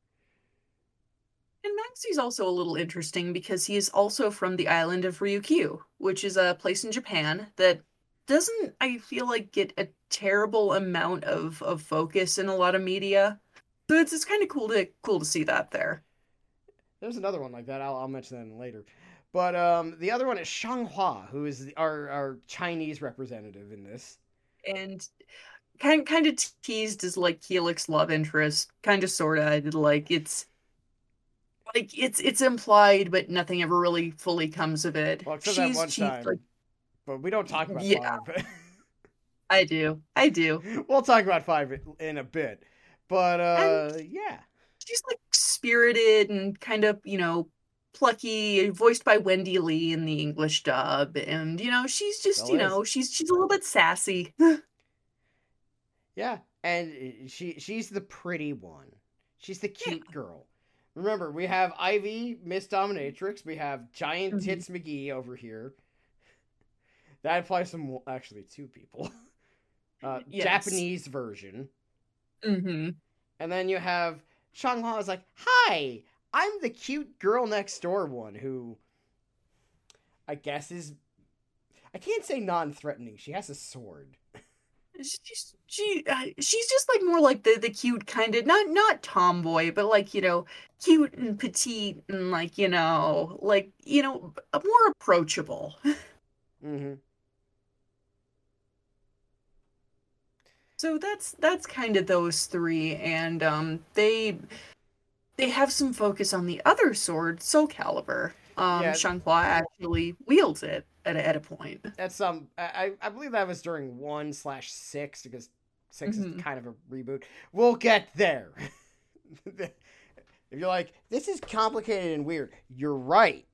And Maxi's also a little interesting because he is also from the island of Ryukyu, which is a place in Japan that doesn't, I feel like, get a terrible amount of, of focus in a lot of media. So it's, it's kind of cool to cool to see that there. There's another one like that. I'll, I'll mention that later. But um, the other one is Xianghua, who is the, our our Chinese representative in this. And kind kind of teased as like Kilik's love interest, kind of sorta. Like it's like it's it's implied, but nothing ever really fully comes of it. Well, except that She's- one she's, time. like- But we don't talk about Yeah. five. I do, I do. we'll talk about five in- in a bit. But uh yeah. She's like spirited and kind of you know plucky, voiced by Wendy Lee in the English dub, and you know she's just Still you know she's she's a little bit sassy. Yeah, and uh, she she's the pretty one. She's the cute girl. Remember, we have Ivy, Miss Dominatrix. We have Giant Mhm. Tits McGee over here. That applies to actually two people. Uh, Yes. Japanese version, hmm and then you have Xianghua is like, "Hi, I'm the cute girl next door one who, I guess is, I can't say non-threatening. She has a sword. She's she uh, she's just like more like the the cute kind of not not tomboy, but like you know cute and petite and like you know like you know more approachable. Mm-hmm. So that's that's kind of those three, and um, they they have some focus on the other sword, Soul Calibur. Um, Yeah. Xianghua actually wields it at a, at a point. At some, I I believe that was during one slash six because 6 Mhm. is kind of a reboot. We'll get there. if you're like, this is complicated and weird, you're right.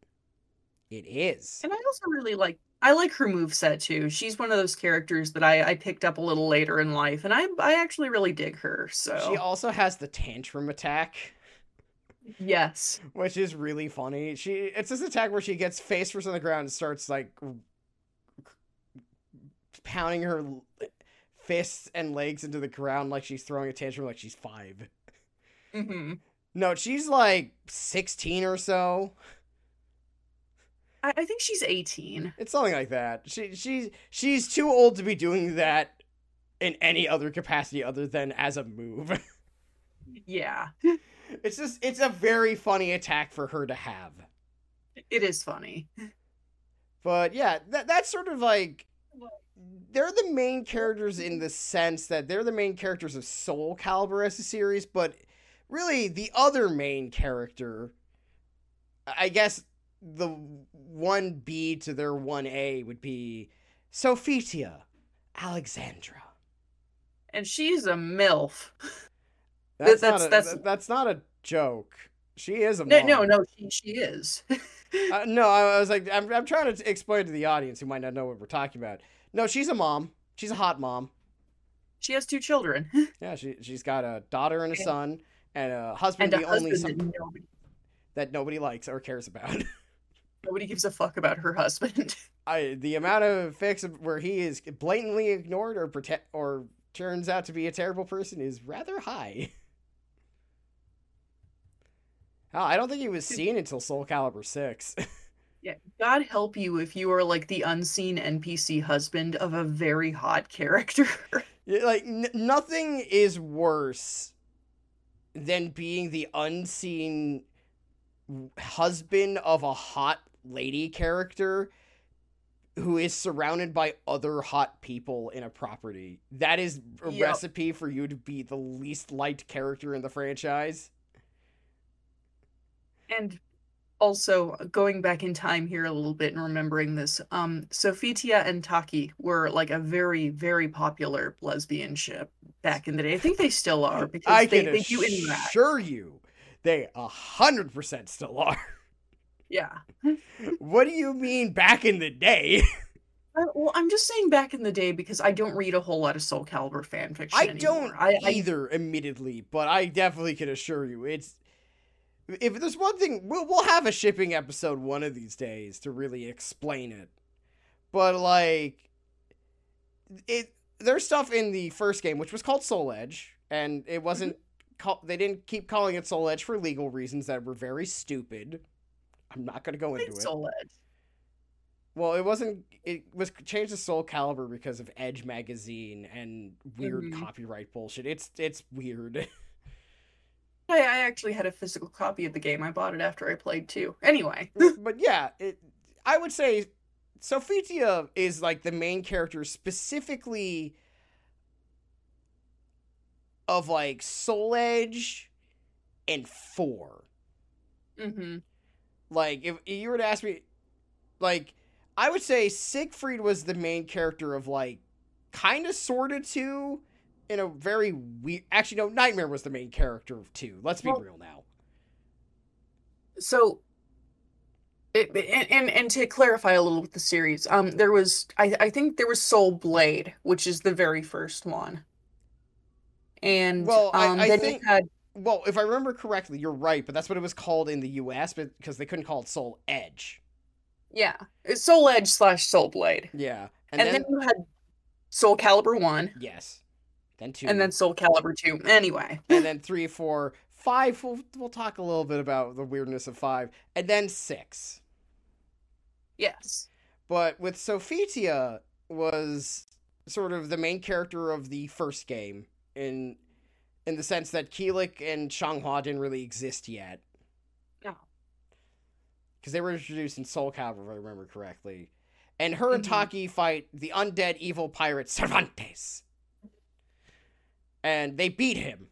It is. And I also really like I like her moveset too. She's one of those characters that I, I picked up a little later in life, and I I actually really dig her. So She also has the tantrum attack, yes, which is really funny. She it's this attack where she gets face first on the ground and starts like pounding her fists and legs into the ground like she's throwing a tantrum like she's five. hmm No, she's like 16 or so. I, I think she's eighteen. It's something like that. She she's she's too old to be doing that in any other capacity other than as a move. Yeah, it's just it's a very funny attack for her to have. it is funny. But yeah, that that's sort of like they're the main characters in the sense that they're the main characters of Soul Calibur as a series, but really the other main character, I guess the one B to their one A would be Sophitia Alexandra. And she's a milf. That's, that's- not a, that's- that's not a joke. She is a No, mom. no, no, she, she is. Uh, no, I was like, I'm, I'm trying to explain to the audience who might not know what we're talking about. No, she's a mom. She's a hot mom. she has two children Yeah, she she's got a daughter and a son and a husband. and a the only husband some, that nobody, that nobody likes or cares about. nobody gives a fuck about her husband. I the amount of fics where he is blatantly ignored or protect or turns out to be a terrible person is rather high. Hell, I don't think he was seen until Soul Calibur six. Yeah, God help you if you are like the unseen NPC husband of a very hot character. Yeah, like n- nothing is worse than being the unseen husband of a hot lady character who is surrounded by other hot people in a property. That is a Yep. recipe for you to be the least liked character in the franchise. And also going back in time here a little bit and remembering this, um, Sophitia and Taki were like a very, very popular lesbian ship back in the day. I think they still are because I they, can they do interact. assure you they a hundred percent still are. Yeah. what do you mean back in the day? Uh, Well, I'm just saying back in the day because I don't read a whole lot of Soul Calibur fan fiction. I anymore. don't I, I either, admittedly, but I definitely can assure you it's. If there's one thing, we'll, we'll have a shipping episode one of these days to really explain it. But, like, it there's stuff in the first game, which was called Soul Edge, and it wasn't. Call, they didn't keep calling it Soul Edge for legal reasons that were very stupid. I'm not going to go into played it. Soul Edge. Well, it wasn't. It was changed to Soul Calibur because of Edge magazine and weird Mhm. copyright bullshit. It's it's weird. I, I actually had a physical copy of the game. I bought it after I played too. Anyway, but yeah, it. I would say Sophitia is like the main character specifically of like Soul Edge and four. Mm-hmm. Like if you were to ask me, like I would say Siegfried was the main character of like kind of sorta two in a very weird. Actually, no, Nightmare was the main character of two. Let's be Well- real now. So, it, and, and and to clarify a little with the series, um, there was I I think there was Soul Blade, which is the very first one, and Well, I- um, I then think- had Well, if I remember correctly, you're right, but that's what it was called in the U.S. But because they couldn't call it Soul Edge. yeah, it's Soul Edge slash Soul Blade, Yeah, and, then, you had Soul Calibur one, yes, then two, and then Soul Calibur two. Anyway, and then three, four, five. We'll we'll talk a little bit about the weirdness of five, and then six. yes, But with Sophitia was sort of the main character of the first game in in the sense that Kilik and Xianghua didn't really exist yet. No. Because they were introduced in Soul Calibur, if I remember correctly. And her and Mhm. Taki fight the undead evil pirate Cervantes. And they beat him.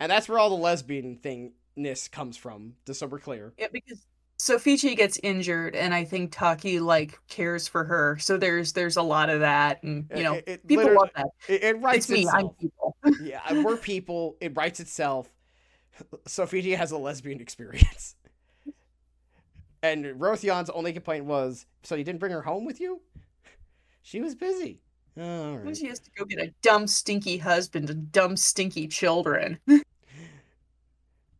And that's where all the lesbian thingness comes from, just so we're clear. yeah, because Sophitia gets injured, and I think Taki like cares for her, so there's there's a lot of that, and you know It- it people love that. It, it writes It's me, I'm itself. people. yeah, we're people. It writes itself. Sophia has a lesbian experience. And Rothion's only complaint was, so you didn't bring her home with you? She was busy. Oh, all When she has to go get a dumb, stinky husband and dumb, stinky children.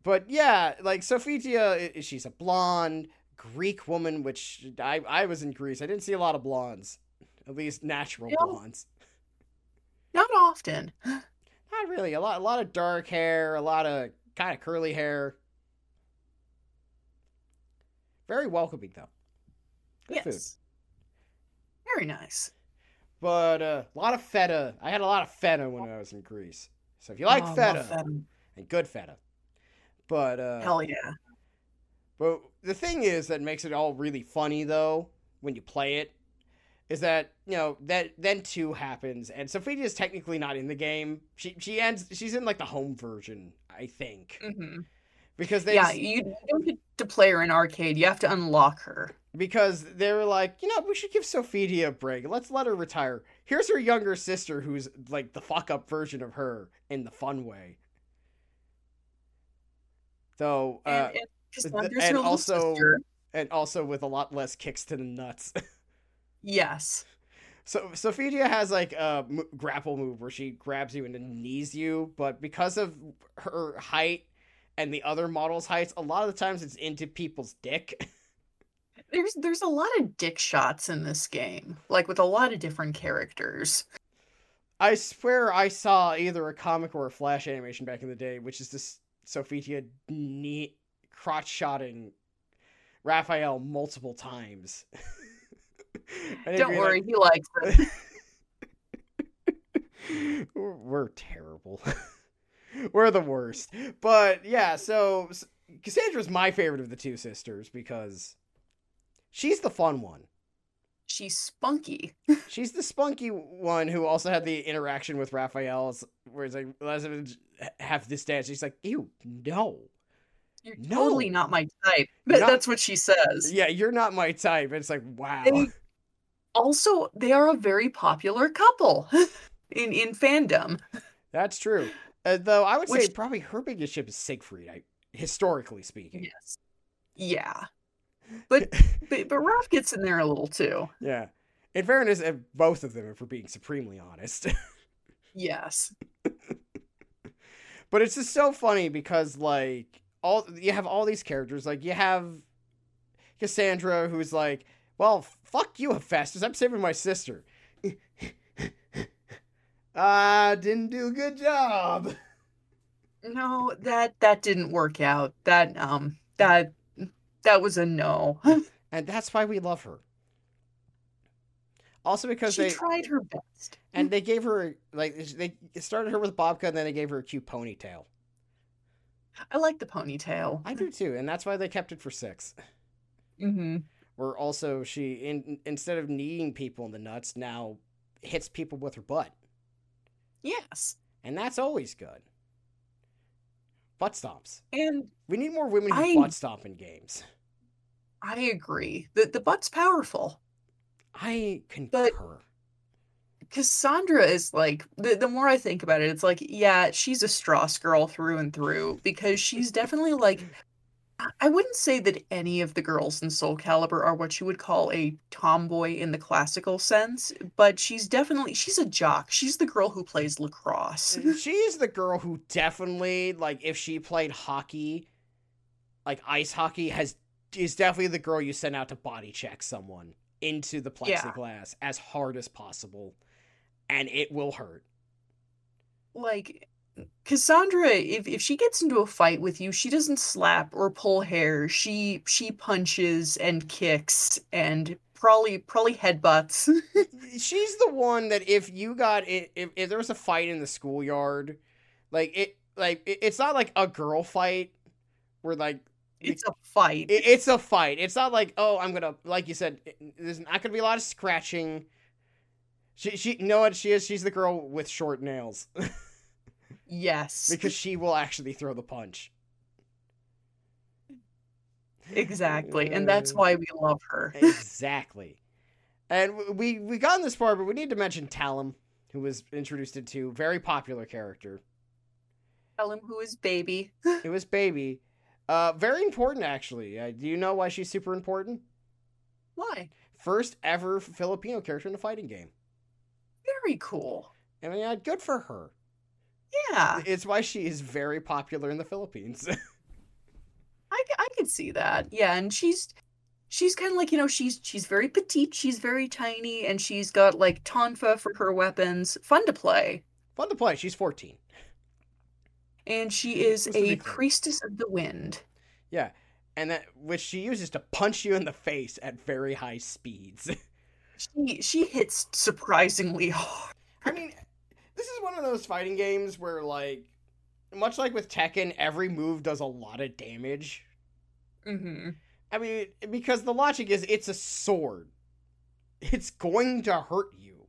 But yeah, like Sophia, she's a blonde Greek woman, which I, I was in Greece. I didn't see a lot of blondes, at least natural Yeah. blondes. Not often. Not really. A lot, a lot of dark hair, a lot of kind of curly hair. Very welcoming though. Good food. yes. Very nice. But uh, a lot of feta. I had a lot of feta when I was in Greece. So if you like Oh, feta feta. and good feta, but uh, Hell yeah. but the thing is that makes it all really funny though when you play it is that you know that then two happens and Sophia is technically not in the game. She she ends she's in like the home version I think hmm because they Yeah, you you don't get to play her in arcade. You have to unlock her. because they were like, you know, we should give Sophia a break. Let's let her retire. Here's her younger sister, who's like the fuck up version of her in the fun way. Though, uh, And, and, th- and also- sister. and also with a lot less kicks to the nuts. Yes. so Sophia has like a m- grapple move where she grabs you and then knees you, but because of her height and the other models' heights, a lot of the times it's into people's dick. There's there's a lot of dick shots in this game, like with a lot of different characters. I swear I saw either a comic or a flash animation back in the day, which is this Sophia knee crotch shotting Raphael multiple times. Don't worry, like, he likes it. we're, we're terrible. we're the worst. But yeah, so Cassandra's my favorite of the two sisters because she's the fun one. She's spunky. She's the spunky one who also had the interaction with Raphael, where it's like, let's have this dance. She's like, ew, no. You're No. totally not my type. But Not- that's what she says. Yeah, you're not my type. It's like, wow. They- Also, they are a very popular couple in in fandom. That's true. Uh, though I would say probably her biggest ship is Siegfried, I, historically speaking. Yes. Yeah. But but, but Raph gets in there a little too. Yeah. In fairness, uh, both of them, if we're being supremely honest. Yes. but it's just so funny because like all you have all these characters. Like you have Cassandra, who's like, "Well, fuck you, Hephaestus. I'm saving my sister." Ah, didn't do a good job. No, that that didn't work out. That um that that was a no. And that's why we love her. Also because she they tried her best. and they gave her like they started her with Bobka and then they gave her a cute ponytail. I like the ponytail. I do too, and that's why they kept it for six. Mm-hmm. Where also she in instead of kneeing people in the nuts, now hits people with her butt. Yes. And that's always good. Butt stomps. And We need more women who I- butt stomp in games. I agree. The the butt's powerful. I But- concur. Cassandra is like the, the more I think about it, it's like, yeah, she's a Stross girl through and through because she's definitely like I- wouldn't say that any of the girls in Soul Calibur are what you would call a tomboy in the classical sense, but she's definitely she's a jock. She's the girl who plays lacrosse. she is the girl who definitely like if she played hockey, like ice hockey, has is definitely the girl you send out to body check someone into the Yeah. plexiglass as hard as possible, and it will hurt. like Cassandra, if, if she gets into a fight with you, she doesn't slap or pull hair. She she punches and kicks and probably probably headbutts. She's the one that if you got it, if, if there was a fight in the schoolyard, like it, like it, it's not like a girl fight where like it's a fight. it, it's a fight. It's not like oh I'm gonna like you said. There's not gonna be a lot of scratching. She she you know what she is. She's the girl with short nails yes. because she will actually throw the punch. exactly. And that's why we love her. exactly. And we we got in this far, but we need to mention Talim, who was introduced into very popular character. Him who is baby. It was Baby. Uh, very important actually. Uh, do you know why she's super important? Why? First ever Filipino character in a fighting game. Very cool. I mean, uh, good for her. Yeah. It's why she is very popular in the Philippines. I, I could see that. Yeah, and she's she's kind of like, you know, she's she's very petite, she's very tiny, and she's got like tonfa for her weapons. Fun to play. Fun to play. She's 14. And she is a priestess of the wind. Yeah. And that which she uses to punch you in the face at very high speeds. She she hits surprisingly hard. I mean, one of those fighting games where like much like with Tekken, every move does a lot of damage. Mm-hmm. I mean, because the logic is it's a sword. It's going to hurt you.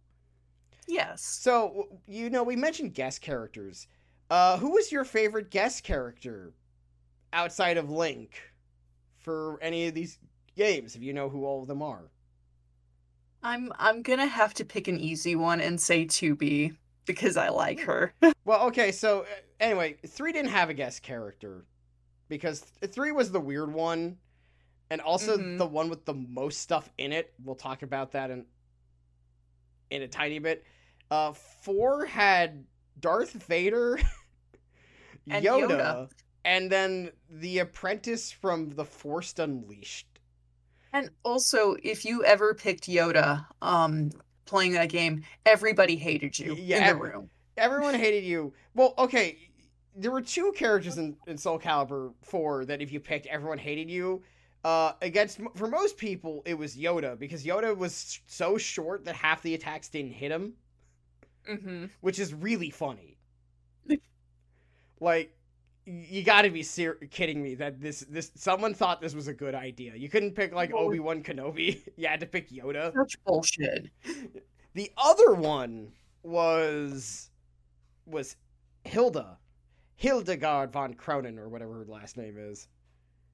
Yes. So, you know, we mentioned guest characters. Uh, who was your favorite guest character outside of Link for any of these games, if you know who all of them are? I'm I'm gonna have to pick an easy one and say 2B because I like her. Well, okay, so uh, anyway, 3 didn't have a guest character because 3 was the weird one and also Mhm. the one with the most stuff in it. We'll talk about that in in a tiny bit. Uh 4 had Darth Vader, And Yoda, Yoda. and then the apprentice from The Force Unleashed. And also, if you ever picked Yoda, um, playing that game, everybody hated you Yeah, in the room. Everyone hated you. Well, okay, there were two characters in, in Soul Calibur 4 that if you picked, everyone hated you. Uh, against for most people, it was Yoda because Yoda was so short that half the attacks didn't hit him, Mm-hmm. which is really funny. like, you got to be ser- kidding me that this this someone thought this was a good idea. You couldn't pick like Well- Obi Wan Kenobi. you had to pick Yoda. Such bullshit. The other one was was Hilda. Hildegard von Cronen or whatever her last name is.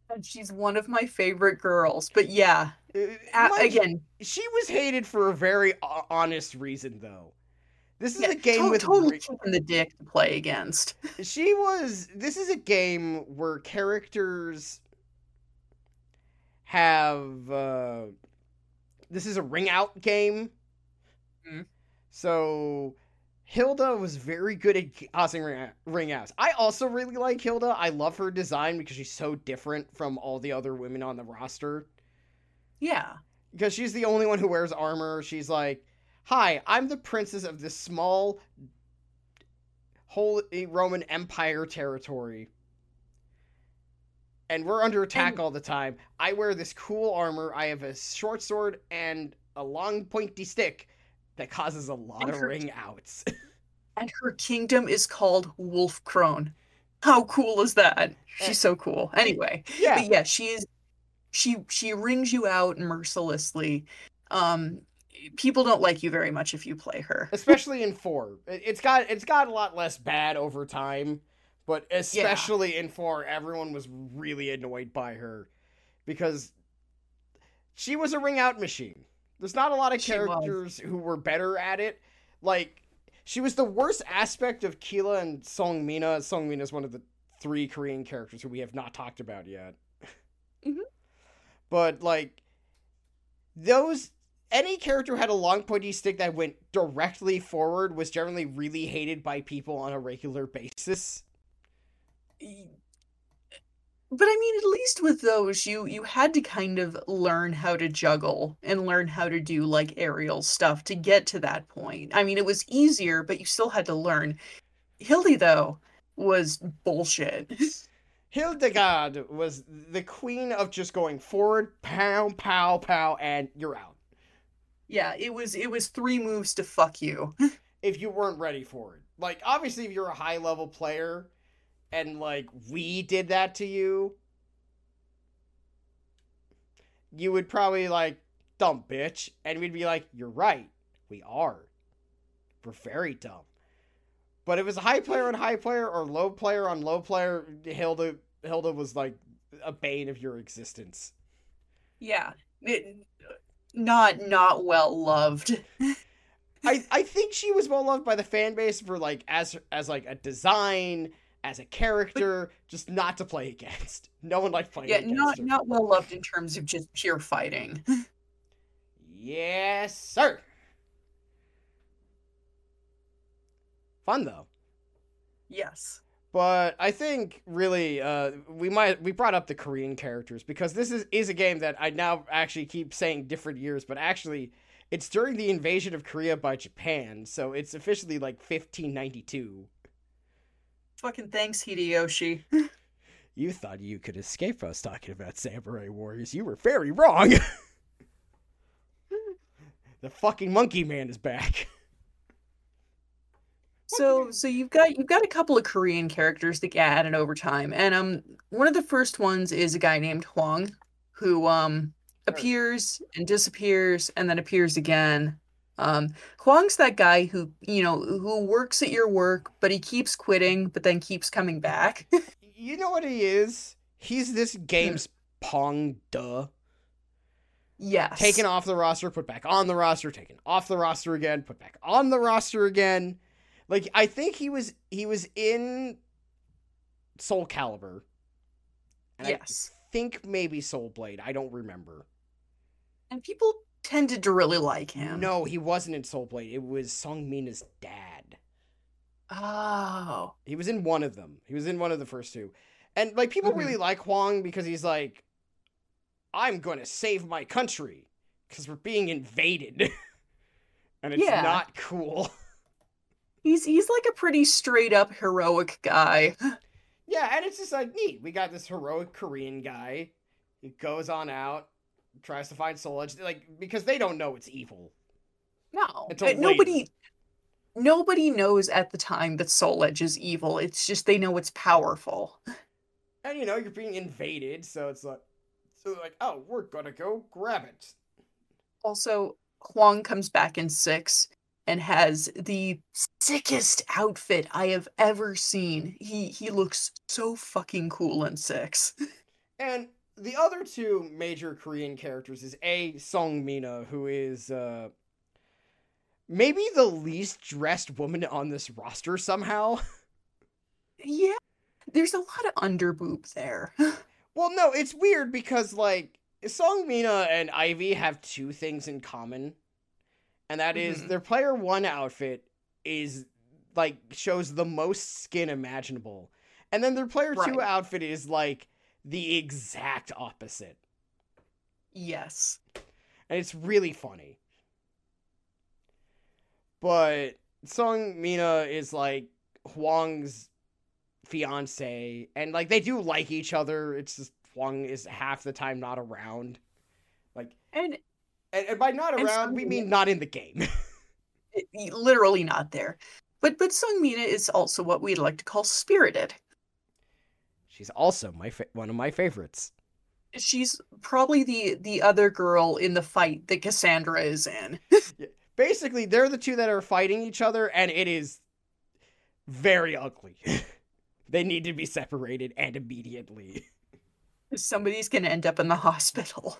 And she's one of my favorite girls. But yeah, Uh, a- again, she was hated for a very ho- honest reason though. This is yeah, a game to- with totally re- kicking the dick to play against. she was this is a game where characters have uh this is a ring out game Mhm. so hilda was very good at causing ring, ring outs i also really like hilda i love her design because she's so different from all the other women on the roster Yeah. because she's the only one who wears armor. She's like, "Hi, I'm the princess of this small Holy Roman Empire territory, and we're under attack And- all the time. I wear this cool armor. I have a short sword and a long pointy stick that causes a lot And of her- ring outs." And her kingdom is called Wolfkrone. How cool is that? She's so cool. Anyway, yeah, but yeah, she is she she rings you out mercilessly. Um people don't like you very much if you play her. especially in four. It- It's got it's got a lot less bad over time, but especially in four, everyone was really annoyed by her because she was a ring out machine. There's not a lot of characters who were better at it. Like she was the worst aspect of Keela and Seung Mina. Seung Mina is one of the three Korean characters who we have not talked about yet. Mhm. But like those any character who had a long pointy stick that went directly forward was generally really hated by people on a regular basis. But I mean, at least with those, you you had to kind of learn how to juggle and learn how to do like aerial stuff to get to that point. I mean, it was easier, but you still had to learn. Hildy though was bullshit. Hildegard was the queen of just going forward, pow, pow, pow, and you're out. Yeah, it was it was three moves to fuck you. If you weren't ready for it. Like, obviously, if you're a high level player and, like, we did that to you, you would probably, like, dumb bitch. And we'd be like, you're right. We are. We're very dumb. But if it was a high player on high player or low player on low player, Hilda Hilda was like a bane of your existence. Yeah, it, not not well loved. I, I think she was well loved by the fan base for like as as like a design, as a character, just not to play against. No one liked playing Yeah, against not her. not well loved in terms of just pure fighting. Yes, sir. Fun though. yes. But I think really uh, we might we brought up the Korean characters because this is is a game that I now actually keep saying different years, but actually it's during the invasion of Korea by Japan, so it's officially like 1592. Fucking thanks, Hideyoshi. You thought you could escape us talking about samurai warriors. You were very wrong. the fucking monkey man is back. So so you've got you've got a couple of Korean characters that get added over time, and um one of the first ones is a guy named Hwang, who um appears and disappears and then appears again. Um, Hwang's that guy who you know who works at your work, but he keeps quitting, but then keeps coming back. You know what he is? He's this game's Pong Duh. yes. Taken off the roster, put back on the roster, taken off the roster again, put back on the roster again. Like I think he was he was in Soul Calibur. And Yes. I think maybe Soul Blade. I don't remember. And people tended to really like him. No, he wasn't in Soul Blade. It was Seung Mina's dad. Oh. He was in one of them. He was in one of the first two. And like people Mhm. really like Hwang because he's like I'm going to save my country cuz we're being invaded. and it's Yeah. not cool. He's he's like a pretty straight up heroic guy. yeah, and it's just like neat. We got this heroic Korean guy. He goes on out, tries to find Soul Edge like because they don't know it's evil. No. Nobody nobody knows at the time that Soul Edge is evil. It's just they know it's powerful. And you know, you're being invaded, so it's like so they're like, "Oh, we're to go grab it." Also, Hwang comes back in six and has the sickest outfit I have ever seen. He he looks so fucking cool in six. And the other two major Korean characters is A. Seung Mina, who is uh maybe the least dressed woman on this roster somehow. Yeah. There's a lot of underboob there. well, no, it's weird because like Seung Mina and Ivy have two things in common. And that is Mhm. their player 1 outfit is like shows the most skin imaginable. And then their player 2 outfit is like the exact opposite. yes. and it's really funny. But Seung Mina is like Hwang's fiance, and like they do like each other. It's just Hwang is half the time not around. Like, And and, and by not around, we mean not in the game. literally not there. But but Seung Mina is also what we'd like to call spirited. She's also my fa- one of my favorites. She's probably the the other girl in the fight that Cassandra is in. Basically, they're the two that are fighting each other, and it is very ugly. They need to be separated and immediately. Somebody's gonna end up in the hospital.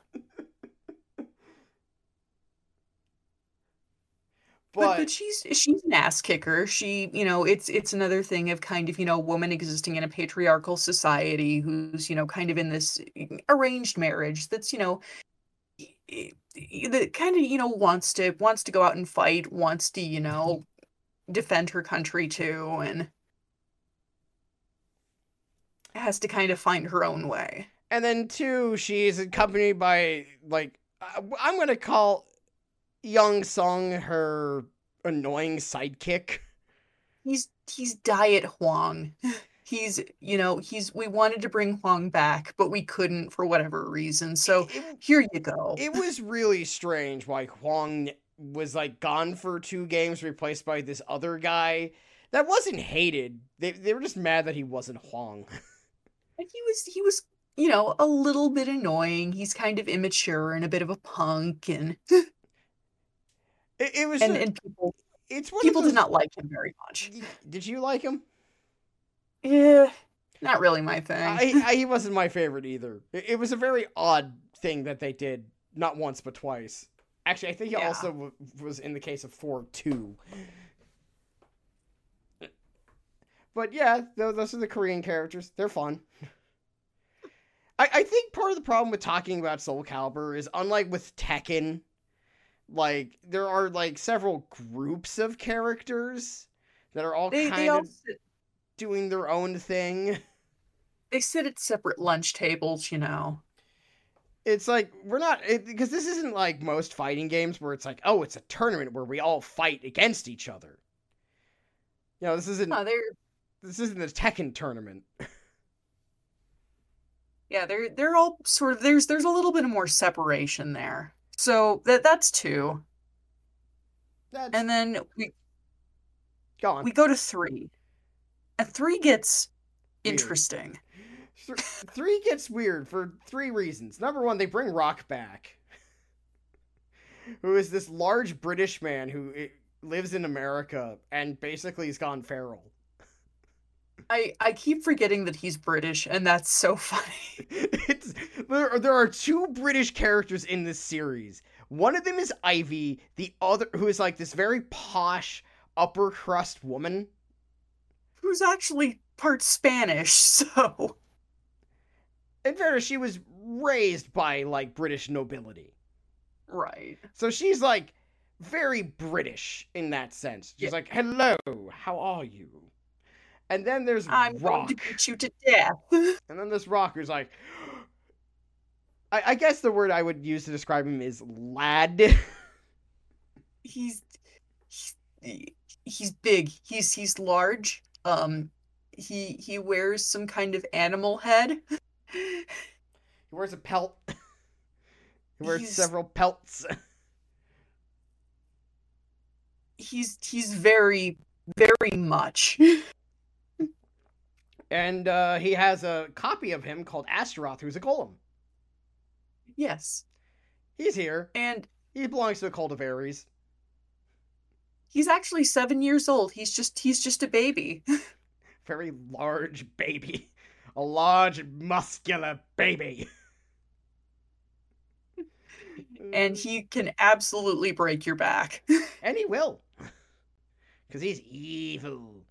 But, But, but she's she's an ass kicker. She, you know, it's it's another thing of kind of, you know, woman existing in a patriarchal society who's, you know, kind of in this eh, arranged marriage that's, you know, that kind of, you know, wants to wants to go out and fight, wants to, you know, defend her country too, and has to kind of find her own way. and then two, she's accompanied by like uh, I'm gonna call Yun-seong her annoying sidekick. He's he's Diet Hwang. He's, you know, he's we wanted to bring Hwang back, but we couldn't for whatever reason. So it, here you go. it was really strange why Hwang was like gone for two games, replaced by this other guy that wasn't hated. They they were just mad that he wasn't Hwang. And he was he was, you know, a little bit annoying. He's kind of immature and a bit of a punk and It, it was and, a- and people it's people those, did not like him very much. Did you like him? Yeah, not really my thing. I, I, he wasn't my favorite either. It, it was a very odd thing that they did, not once but twice. Actually, I think he Yeah. also w- was in the case of four two. But yeah, tho- those are the Korean characters. They're fun. I, I think part of the problem with talking about Soul Calibur is unlike with Tekken, like there are like several groups of characters that are all they kind they all of sit, doing their own thing. they sit at separate lunch tables, you know. it's like we're not because this isn't like most fighting games where it's like oh it's a tournament where we all fight against each other you know this isn't No, this isn't the tekken tournament yeah, they're they're all sort of there's there's a little bit more separation there. So that that's two. that's And then we gone we go to three. And three gets Weird. interesting. Th- three gets weird for three reasons number one they bring rock back who is this large british man who eh, lives in america and basically has gone feral I I keep forgetting that he's British, and that's so funny. it's there, Are, there are two British characters in this series. One of them is Ivy, the other who is like this very posh upper crust woman. Who's actually part Spanish, so In fairness, she was raised by like British nobility. right. So she's like very British in that sense. She's Yeah. like, "Hello, how are you?" And then there's I'm going Rock. to beat you to death. And then this Rock who's like I, I guess the word I would use to describe him is lad. he's he's he's big. He's he's large. Um he he wears some kind of animal head. He wears a pelt. he wears He's- several pelts. He's he's very very much. And uh, he has a copy of him called Astaroth, who's a golem. yes. He's here. And He belongs to the cult of Ares. he's actually 7 years old. He's just he's just a baby. Very large baby. A large, muscular baby. and he can absolutely break your back. And he will. Because he's evil.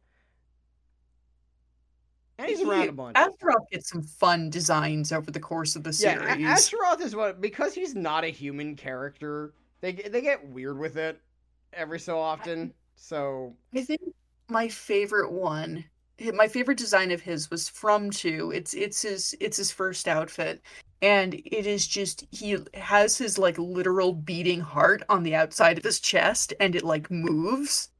And he's around a bunch. Astaroth gets some fun designs over the course of the Yeah, series. A- Astaroth is what because he's not a human character. They get- they get weird with it every so often. So I think my favorite one, my favorite design of his was from two. It's it's his it's his first outfit, and it is just he has his like literal beating heart on the outside of his chest, and it like moves.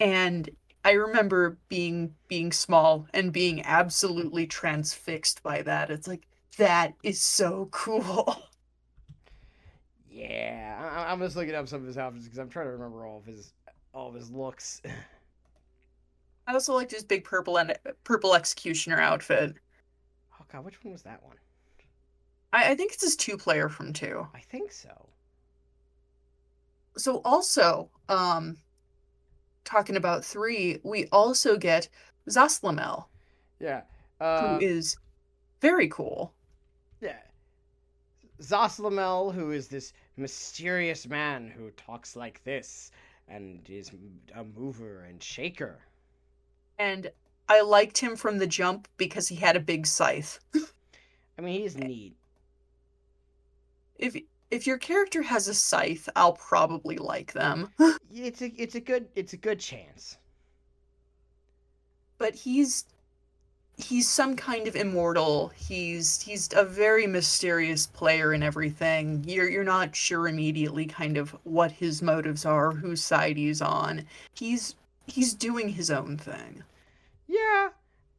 And I remember being being small and being absolutely transfixed by that. It's like that is so cool. yeah, I- I'm just looking up some of his outfits because I'm trying to remember all of his all of his looks. I also liked his big purple and purple executioner outfit. Oh god, which one was that one? I, I think it's his two player from two. I think so. So also, um talking about three, we also get Zasalamel. Yeah. Uh, who is very cool. yeah. Zasalamel, who is this mysterious man who talks like this and is a mover and shaker. And I liked him from the jump because he had a big scythe. I mean, he's neat. If if your character has a scythe, I'll probably like them. It's a it's a good it's a good chance. but he's he's some kind of immortal. He's he's a very mysterious player and everything. You're you're not sure immediately kind of what his motives are, whose side he's on. He's he's doing his own thing. Yeah,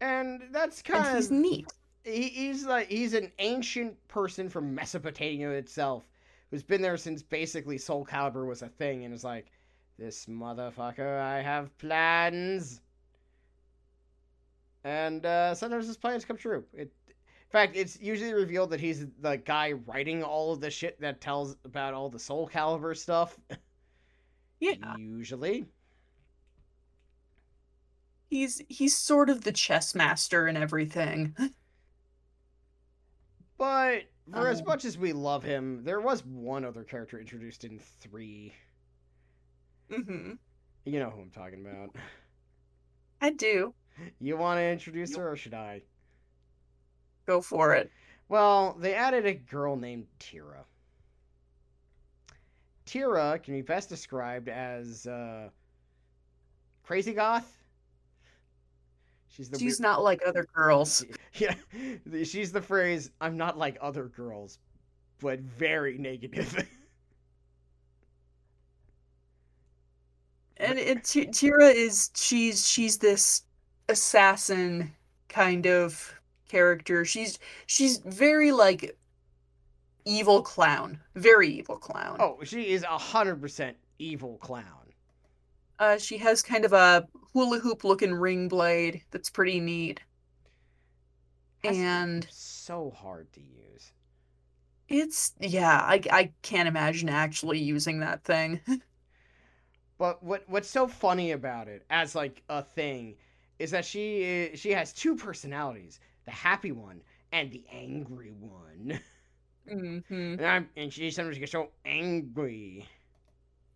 and that's And kind he's of neat. he, he's like he's an ancient person from Mesopotamia itself who's been there since basically Soul Calibur was a thing and is like this motherfucker I have plans and uh, sometimes his plans come true it in fact it's usually revealed that he's the guy writing all of the shit that tells about all the Soul Calibur stuff Yeah. usually He's he's sort of the chess master and everything. but for as Um, much as we love him there was one other character introduced in 3 hmm You know who I'm talking about. I do. You want to introduce her or should I? Go for it. Well, they added a girl named Tira. Tira can be best described as uh, crazy goth. She's the She's weir- not like other girls. yeah. She's the phrase "I'm not like other girls," but very negative. and it, T- Tira is she's she's this assassin kind of character. She's she's very like evil clown, very evil clown. oh, she is a hundred percent evil clown. Uh, she has kind of a hula hoop looking ring blade that's pretty neat, be and so hard to use. it's yeah, I I can't imagine actually using that thing. But what what's so funny about it as like a thing is that she i- she has two personalities, the happy one and the angry one. hmm And I'm and she sometimes gets so angry.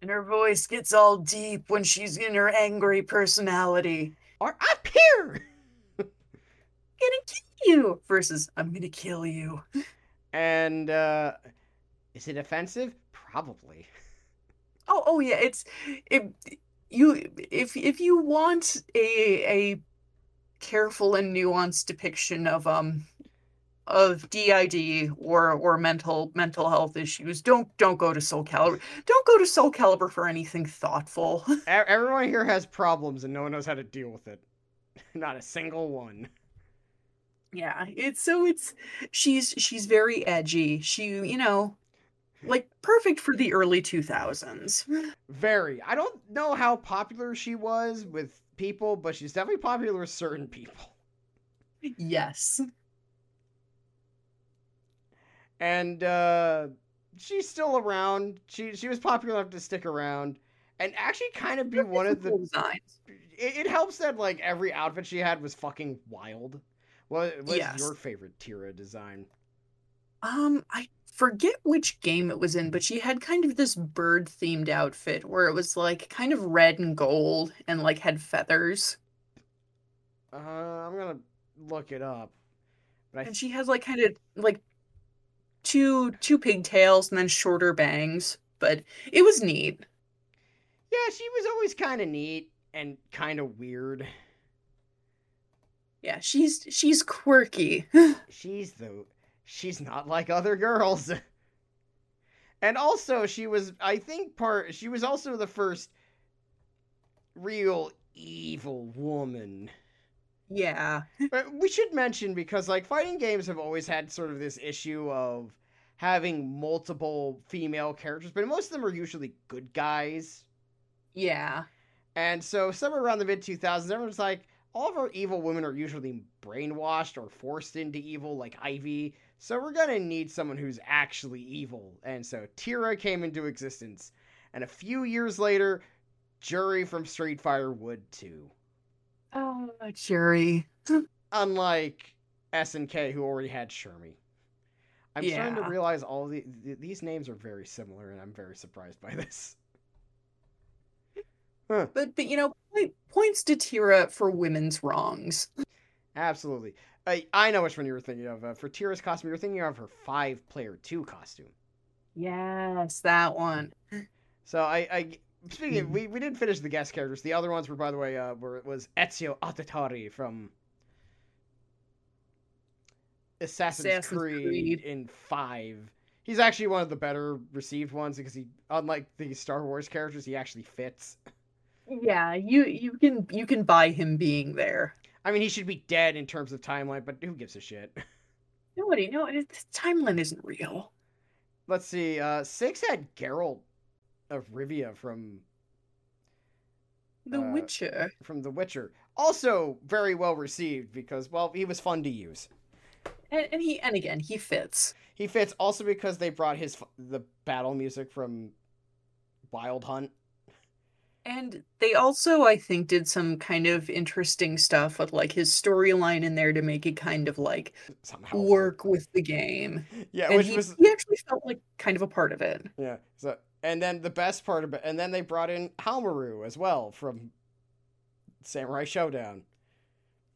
And her voice gets all deep when she's in her angry personality. Or up here. I'm gonna kill you versus I'm gonna kill you. And uh is it offensive? Probably. Oh, oh yeah, it's it. You if if you want a a careful and nuanced depiction of um of DID or or mental mental health issues, don't don't go to Soul Calibur. Don't go to Soul Calibur for anything thoughtful. Everyone here has problems and no one knows how to deal with it. Not a single one. Yeah, it's so it's she's she's very edgy. She, you know, like perfect for the early 2000s. Very. I don't know how popular she was with people, but she's definitely popular with certain people. Yes. And uh she's still around. She she was popular enough to stick around, and actually kind of be one of Cool the. designs. It, it helps that like every outfit she had was fucking wild. What was Yes. your favorite Tira design? Um, I forget which game it was in, but she had kind of this bird themed outfit where it was like kind of red and gold and like had feathers. Uh, I'm gonna look it up. But I And she has like kind of like two two pigtails and then shorter bangs, but it was neat. yeah, she was always kind of neat and kind of weird. Yeah, she's she's quirky. She's the she's not like other girls. And also she was I think part she was also the first real evil woman. Yeah. We should mention because like fighting games have always had sort of this issue of having multiple female characters, but most of them are usually good guys. Yeah. And so somewhere around the mid 2000s, everyone's like, all of our evil women are usually brainwashed or forced into evil, like Ivy. So we're gonna need someone who's actually evil. And so Tira came into existence. And a few years later, Juri from Street Fighter would too. Oh, Jerry. unlike SNK, who already had Shermie. I'm starting to realize all the, th- these names are very similar, and I'm very surprised by this. Huh, But but you know, point- points to Tira for women's wrongs. absolutely. I, I know which one you were thinking of. Uh, for Tira's costume, you were thinking of her five player two costume. Yes, that one. So I, I speaking, of, Mhm. we we didn't finish the guest characters. The other ones were, by the way, uh, were was Ezio Auditore from Assassin's, Assassin's Creed, Creed. in five. He's actually one of the better received ones because he, unlike the Star Wars characters, he actually fits. Yeah, you you can you can buy him being there. I mean, he should be dead in terms of timeline, but who gives a shit? Nobody, no, it, the timeline isn't real. Let's see. Uh, six had Geralt of Rivia from The Uh, Witcher. from The Witcher. Also very well received because well, he was fun to use. And, and he and again he fits. He fits also because they brought his the battle music from Wild Hunt. And they also, I think, did some kind of interesting stuff with like his storyline in there to make it kind of like somehow work with the game. Yeah, and which he, was he actually felt like kind of a part of it. yeah. So and then the best part of it, and then they brought in Haohmaru as well from Samurai Shodown.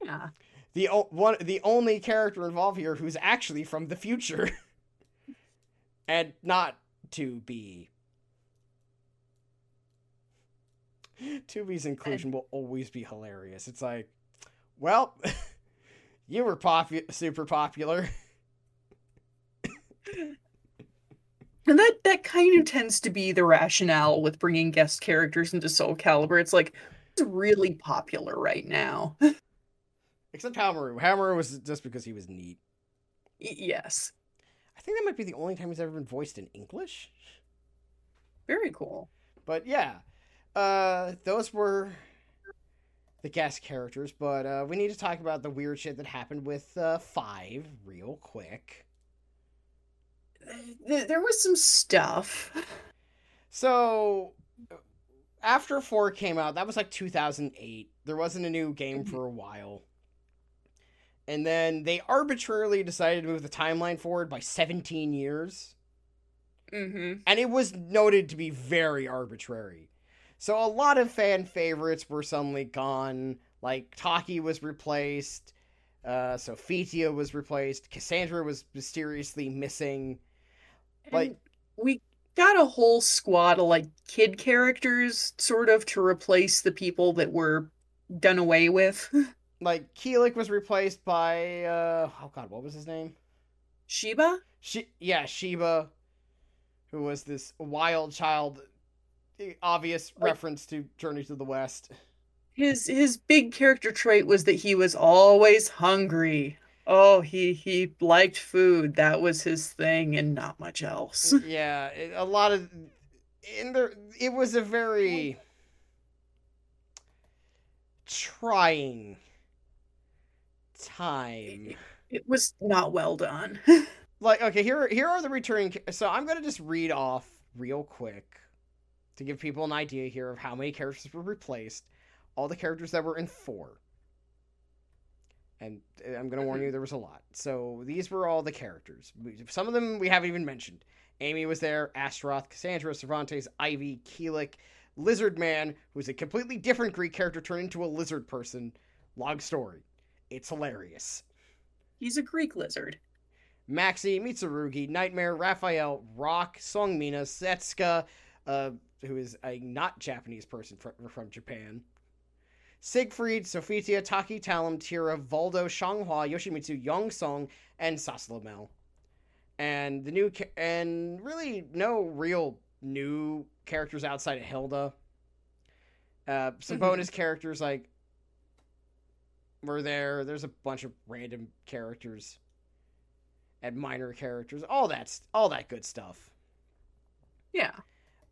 Yeah. The o- one the only character involved here who's actually from the future, and not to be. 2B's inclusion will always be hilarious. It's like, well, you were popu- super popular. And that that kind of tends to be the rationale with bringing guest characters into Soul Calibur. It's like it's really popular right now. Except Haohmaru. Haohmaru was just because he was neat. yes. I think that might be the only time he's ever been voiced in English. Very cool. But yeah, uh, those were the guest characters. But uh, we need to talk about the weird shit that happened with uh, Five real quick. Th- There was some stuff. So after four came out, that was like 2008. There wasn't a new game for a while. And then they arbitrarily decided to move the timeline forward by 17 years. Mm-hmm. and it was noted to be very arbitrary. So a lot of fan favorites were suddenly gone. Like Taki was replaced, uh, Sophitia was replaced, Cassandra was mysteriously missing. Like- And we got a whole squad of like kid characters, sort of, to replace the people that were done away with. Like Kilik was replaced by uh, oh god, what was his name? Xiba? She yeah, Xiba, who was this wild child. eh, Obvious Like- reference to Journey to the West. His his big character trait was that he was always hungry. Oh, he he liked food. That was his thing, and not much else. yeah, a lot of in there. It was a very trying time. It was not well done. Like, okay, here here are the returning. So I'm gonna just read off real quick to give people an idea here of how many characters were replaced. All the characters that were in four. And I'm gonna warn you, there was a lot. So these were all the characters. Some of them we haven't even mentioned. Amy was there, Astaroth, Cassandra, Cervantes, Ivy, Kilik, Lizard Man, who's a completely different Greek character turned into a lizard person. Long story. It's hilarious. He's a Greek lizard. Maxi, Mitsurugi, Nightmare, Raphael, Rock, Seung Mina, Setsuka, uh, who is a not Japanese person from, from Japan, Siegfried, Sophitia, Taki Talum, Tira, Voldo, Xianghua, Yoshimitsu, Yun-seong, and Zasalamel. And the new, ca- and really no real new characters outside of Hilda. Uh, some Mhm. bonus characters like were there. There's a bunch of random characters and minor characters, all that, all that good stuff. Yeah.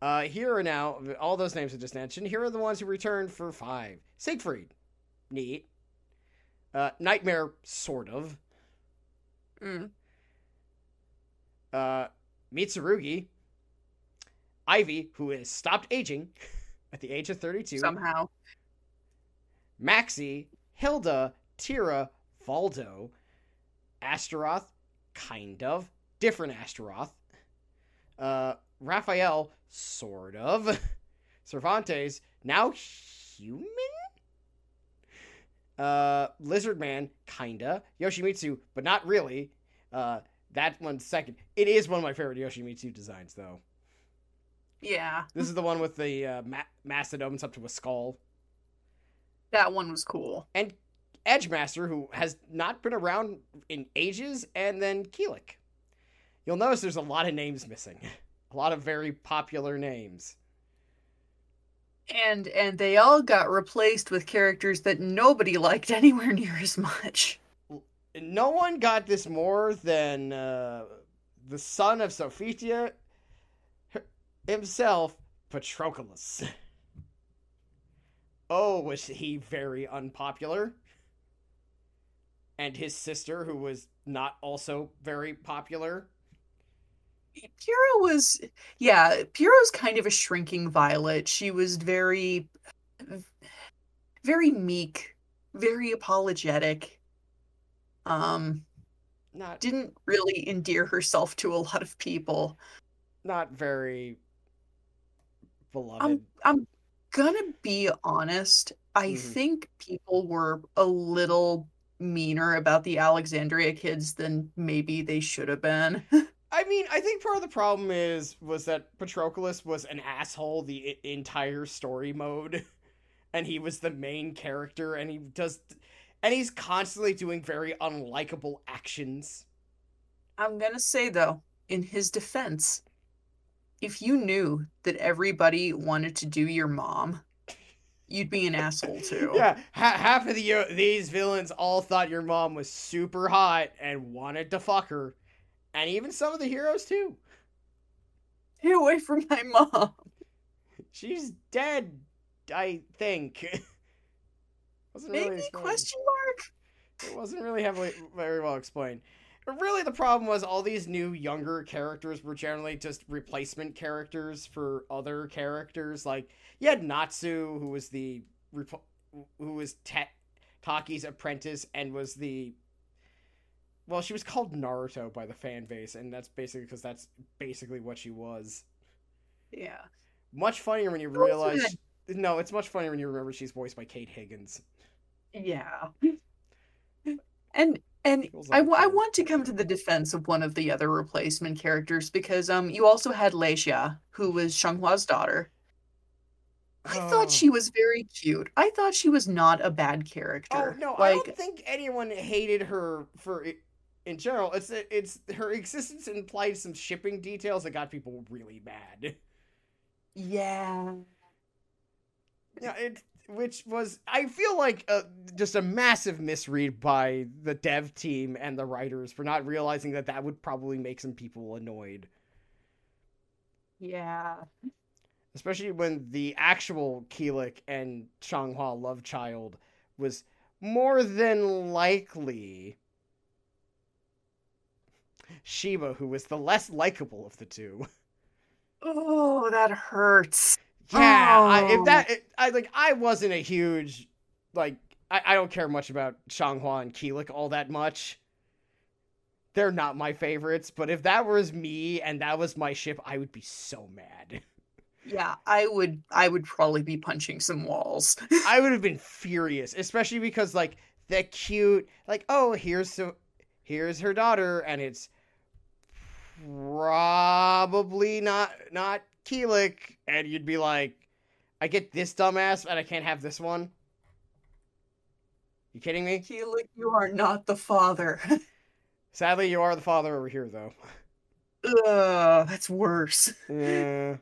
Uh, here are now all those names I just mentioned. Here are the ones who returned for five: Siegfried, neat. Uh, Nightmare, sort of. Mm. Uh, Mitsurugi, Ivy, who has stopped aging at the age of thirty-two. Somehow. Maxi, Hilda, Tira, Voldo, Astaroth, kind of, different Astaroth, uh, Raphael, sort of, Cervantes, now human? Uh, Lizard Man, kinda. Yoshimitsu, but not really. Uh, that one's second. It is one of my favorite Yoshimitsu designs, though. Yeah, This is the one with the uh, ma- mastodons up to a skull. that one was cool. And Edgemaster, who has not been around in ages, and then Kilik. You'll notice there's a lot of names missing. A lot of very popular names. And and they all got replaced with characters that nobody liked anywhere near as much. No one got this more than uh, the son of Sophitia himself, Patroklos. Oh, was he very unpopular? And his sister, who was not also very popular. Pyrrha was yeah, Pyrrha's kind of a shrinking violet. She was very very meek, very apologetic. Um Not didn't really endear herself to a lot of people. not very beloved. I'm I'm gonna be honest. I Mhm. think people were a little meaner about the Alexandria kids than maybe they should have been. I mean, I think part of the problem is was that Patroklos was an asshole the I- entire story mode, and he was the main character, and he does, and he's constantly doing very unlikable actions. I'm gonna say though, in his defense, if you knew that everybody wanted to do your mom, you'd be an asshole too. Yeah, ha- half of the uh, these villains all thought your mom was super hot and wanted to fuck her, and even some of the heroes too. Stay away from my mom. She's dead, I think. Wasn't Maybe explained. question mark? It wasn't really heavily very well explained. But really, the problem was all these new younger characters were generally just replacement characters for other characters. Like you had Natsu, who was the who was Ta- Taki's apprentice and was the well, she was called Naruto by the fan base, and that's basically because that's basically what she was. Yeah. Much funnier when you realize. No, it's much funnier when you remember she's voiced by Kate Higgins. Yeah. And and I, like I want to come to the defense of one of the other replacement characters because um you also had Leixia, who was Xianghua's daughter. I Oh. thought she was very cute. I thought she was not a bad character. Oh character. no, I don't think anyone hated her for it in general. It's it's her existence implied some shipping details that got people really mad. yeah. Yeah, it which was I feel like uh just a massive misread by the dev team and the writers for not realizing that that would probably make some people annoyed, Yeah. especially when the actual Kilik and Xianghua love child was more than likely Xiba, who was the less likable of the two. Oh, that hurts. Yeah, I, if Oh. that, it, I like, I wasn't a huge, like, I, I don't care much about Xianghua and Kilik all that much. They're not my favorites, but if that was me and that was my ship, I would be so mad. Yeah, I would I would probably be punching some walls. I would have been furious, especially because like the cute, like, oh, here's so, here's her daughter, and it's probably not not Kilik, and you'd be like, I get this dumbass, and I can't have this one. You kidding me? Kilik, you are not the father. Sadly, you are the father over here, though. Ugh, that's worse. Yeah.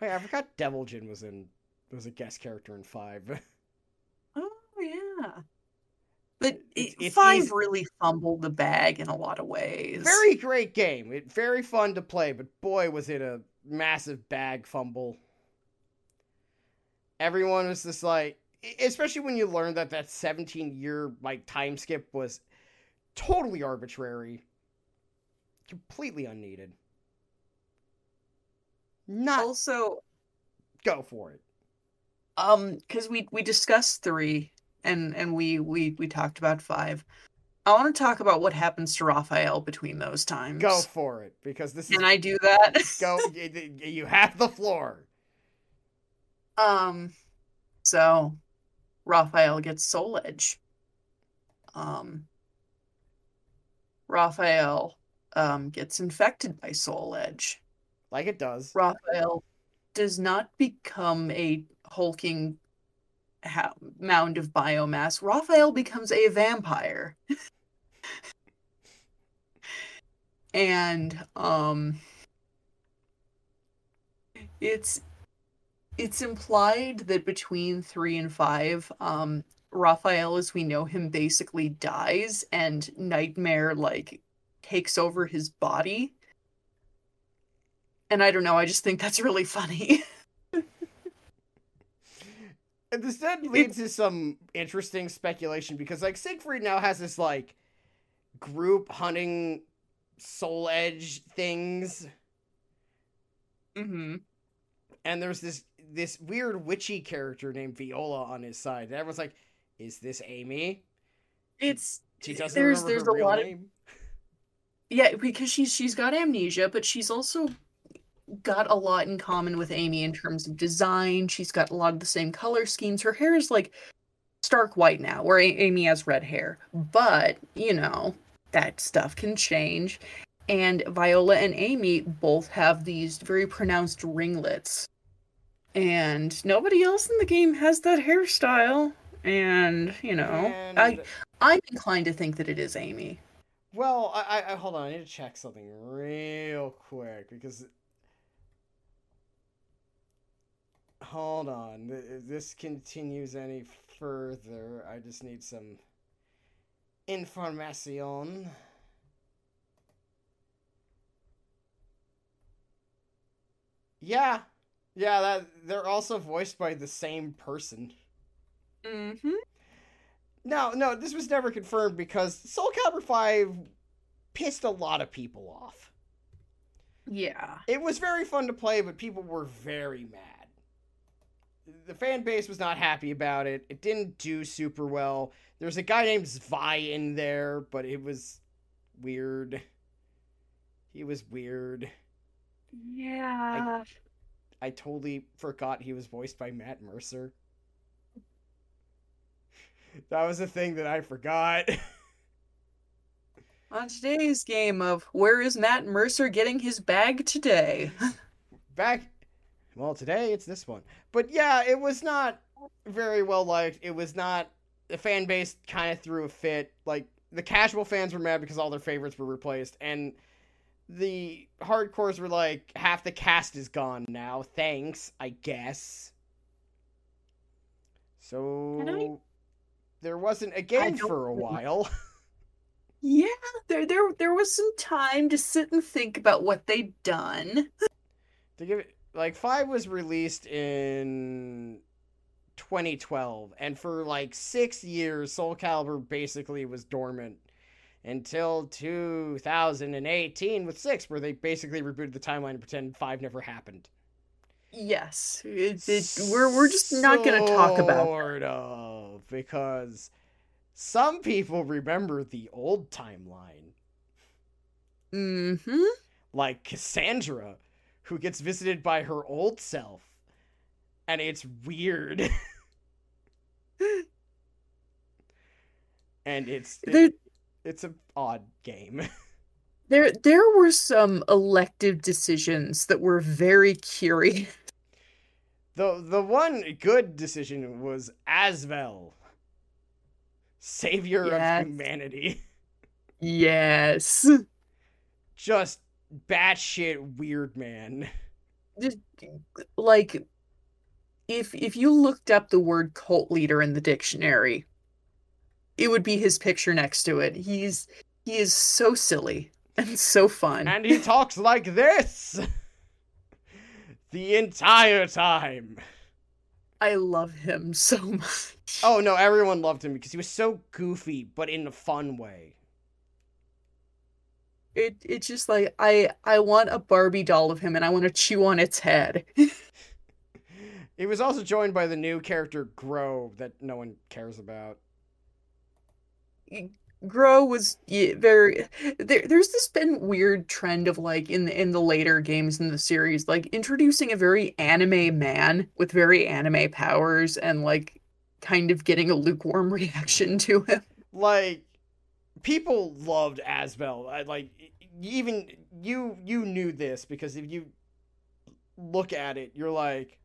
Wait, I forgot Devil Jin was in was a guest character in five. Oh yeah. But It's- it, it's five easy- really fumbled the bag in a lot of ways. Very great game. It very fun to play, but boy was it a massive bag fumble. Everyone was just like, especially when you learn that that 17 year like time skip was totally arbitrary, completely unneeded. Not also go for it. um because we we discussed three and and we we we talked about five I want to talk about what happens to Raphael between those times. Go for it, because this is Can I do that? go. you have the floor. Um, so Raphael gets Soul Edge. Um, Raphael um gets infected by Soul Edge. Like it does. Raphael does not become a hulking ha- mound of biomass. Raphael becomes a vampire. and um it's it's implied that between 3 and 5 um Raphael as we know him basically dies and Nightmare like takes over his body. And I don't know, I just think that's really funny. And this then leads to some interesting speculation because like Siegfried now has this like group hunting soul edge things mm-hmm. and there's this this weird witchy character named Viola on his side. And everyone's like, is this Amy? It's She doesn't There's- remember there's her a real lot of- name. yeah, because she's she's got amnesia, but she's also got a lot in common with Amy in terms of design. She's got a lot of the same color schemes. Her hair is like stark white now, where A- Amy has red hair. But, you know, that stuff can change. And Viola and Amy both have these very pronounced ringlets. And nobody else in the game has that hairstyle. And, you know, And I I'm inclined to think that it is Amy. well, I, I I hold on. I need to check something real quick because. Hold on. If this continues any further, I just need some information. Yeah. Yeah, that they're also voiced by the same person. Mm-hmm. No, no, this was never confirmed because Soul Calibur 5 pissed a lot of people off. Yeah. It was very fun to play, but people were very mad. The fan base was not happy about it. It didn't do super well. There's a guy named Z.W.E.I. in there, but it was weird. He was weird. Yeah. I totally forgot he was voiced by Matt Mercer. That was a thing that I forgot. On today's game of Where is Matt Mercer getting his bag today? back well today it's this one. But yeah it was not very well liked. It was not the fan base kind of threw a fit. Like the casual fans were mad because all their favorites were replaced and the hardcores were like half the cast is gone now. Thanks i guess. So I- there wasn't a game for a while. Yeah, there there there was some time to sit and think about what they'd done. to give it like five was released in 2012 and for like six years soul calibur basically was dormant until 2018 with six where they basically rebooted the timeline and pretend five never happened Yes, it, it, we're we're just not going to talk about. sort of because some people remember the old timeline Mm-hmm. like Cassandra, who gets visited by her old self. And it's weird. and it's it- There it's an odd game. there there were some elective decisions that were very curious. the the one good decision was Azwel. Savior Yes. of humanity. Yes. Just batshit weird man. Just, like if if you looked up the word cult leader in the dictionary it would be his picture next to it he's he is so silly and so fun And he talks like this the entire time. i love him so much Oh no, everyone loved him because he was so goofy, but in a fun way. It it's just like i i want a barbie doll of him and i want to chew on its head He was also joined by the new character Grøh that no one cares about. Grøh was very there. There's this been weird trend of like in the in the later games in the series, like introducing a very anime man with very anime powers and like kind of getting a lukewarm reaction to him. Like people loved Azwel. I, like even you you knew this because if you look at it, you're like,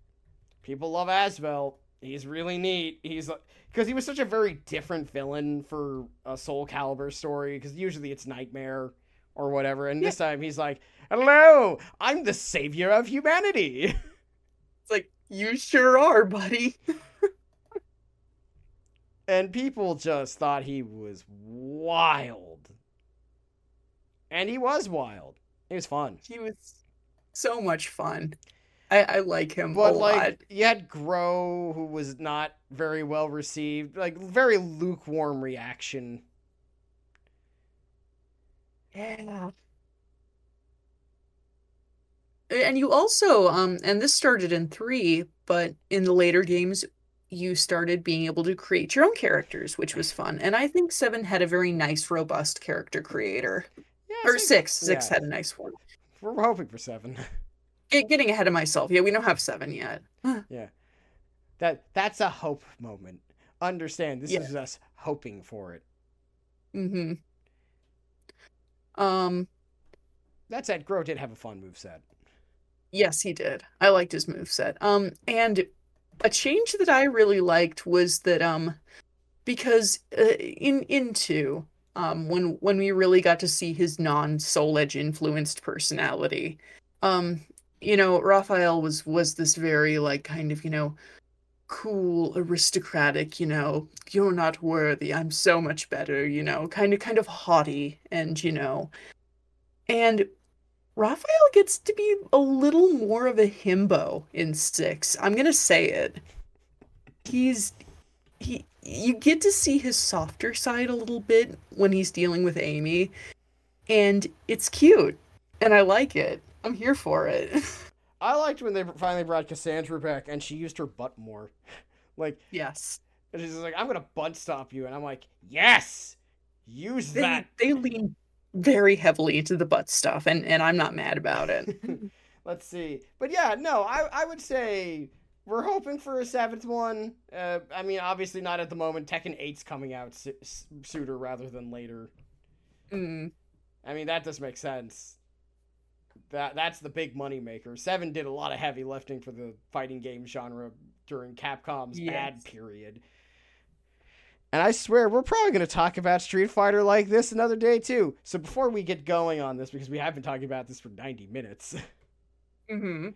people love Azwel. He's really neat. He's because he was such a very different villain for a Soul Calibur story. Because usually it's Nightmare or whatever, and this time he's like, "Hello, I'm the savior of humanity." It's like you sure are, buddy. and people just thought he was wild, and he was wild. He was fun. He was so much fun. I, I like him But a like lot. you had Grøh, who was not very well received, like very lukewarm reaction. Yeah. And you also, um, and this started in three, but in the later games, you started being able to create your own characters, which was fun. And I think seven had a very nice, robust character creator. Yeah, Or six. Six yeah. had a nice one. We're hoping for seven. Get, getting ahead of myself. Yeah, we don't have seven yet. Yeah. That that's a hope moment. Understand? This Yeah. is us hoping for it. Mm-hmm. Um, That said, Grøh did have a fun move set. Yes, he did. I liked his move set. Um, and a change that I really liked was that um, because uh, in in two, um, when when we really got to see his non Soul Edge influenced personality, um, you know, Raphael was was this very like kind of you know cool aristocratic you know you're not worthy i'm so much better you know kind of kind of haughty and you know. And Raphael gets to be a little more of a himbo in six. I'm gonna say it. He's he you get to see his softer side a little bit when he's dealing with Amy, and it's cute, and I like it. I'm here for it. I liked when they finally brought Cassandra back and she used her butt more. Like, yes, and she's like, I'm gonna butt stop you. And I'm like, yes! Use they that. they lean very heavily into the butt stuff, and and I'm not mad about it. Let's see. But yeah, no, I, I would say we're hoping for a seventh one. Uh, I mean, obviously not at the moment. Tekken 8's coming out sooner rather than later. Mm, I mean, that does make sense. That that's the big money maker. Seven did a lot of heavy lifting for the fighting game genre during Capcom's bad period. And I swear, we're probably going to talk about Street Fighter like this another day too. So before we get going on this, because we have been talking about this for 90 minutes, hmm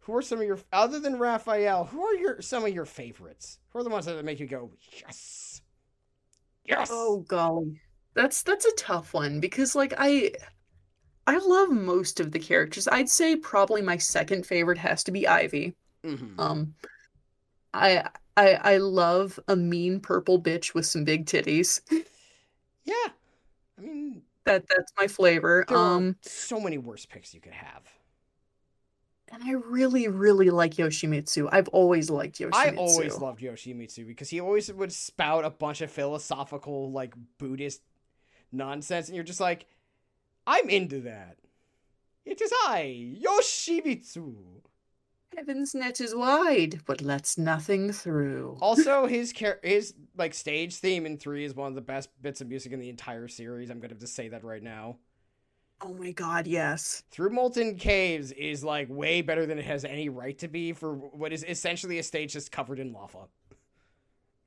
who are some of your other than Raphael? Who are your some of your favorites? Who are the ones that make you go yes, yes? Oh golly. That's that's a tough one because like I I love most of the characters. I'd say probably my second favorite has to be Ivy. Mhm. Um I I I love a mean purple bitch with some big titties. yeah. I mean, That that's my flavor. Um so many worse picks you could have. and I really really like Yoshimitsu. I've always liked Yoshimitsu. I always loved Yoshimitsu because he always would spout a bunch of philosophical, like Buddhist nonsense, and you're just like, I'm into that. It is I, Yoshimitsu. Heaven's net is wide, but lets nothing through. Also, his char- his like stage theme in three is one of the best bits of music in the entire series. I'm gonna have to say that right now. Oh my god, yes. Through Molten Caves is like way better than it has any right to be for what is essentially a stage that's covered in lava.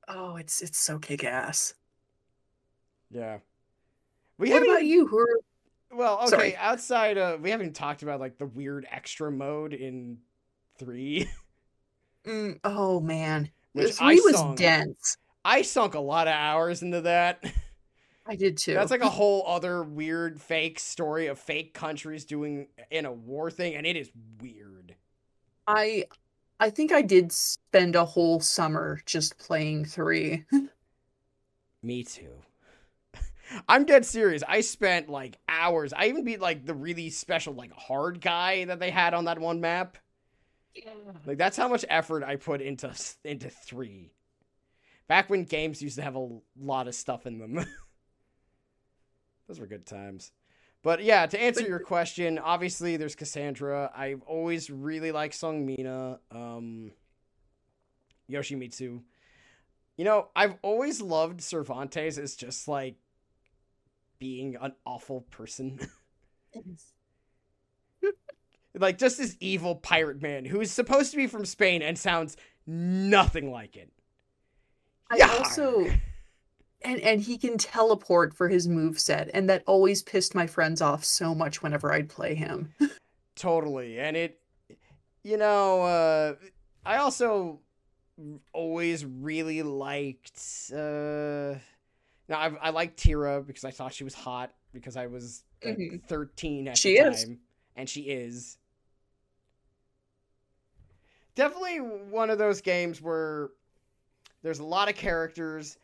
Oh, it's it's so kick ass. Yeah. We What about even- you? Who are Well, okay, Sorry. outside of we haven't talked about like the weird extra mode in three, Mm, oh man, Which three I was dense. I sunk a lot of hours into that. I did too. That's like a whole other weird fake story of fake countries doing in a war thing, and it is weird. I, I think I did spend a whole summer just playing three. Me too. I'm dead serious. I spent like hours. I even beat like the really special like hard guy that they had on that one map. Like that's how much effort I put into into three. Back when games used to have a lot of stuff in them. Those were good times. But yeah, to answer your question, obviously there's Cassandra. I've always really liked Seung Mina, um, Yoshimitsu. You know, I've always loved Cervantes as just like being an awful person. like just this evil pirate man who is supposed to be from Spain and sounds nothing like it. I also and and he can teleport for his move set and that always pissed my friends off so much whenever I'd play him. totally. And it you know, uh I also always really liked uh now I I liked Tira because I thought she was hot because I was like, mm-hmm. 13 at she the time is. and she is definitely one of those games where there's a lot of characters.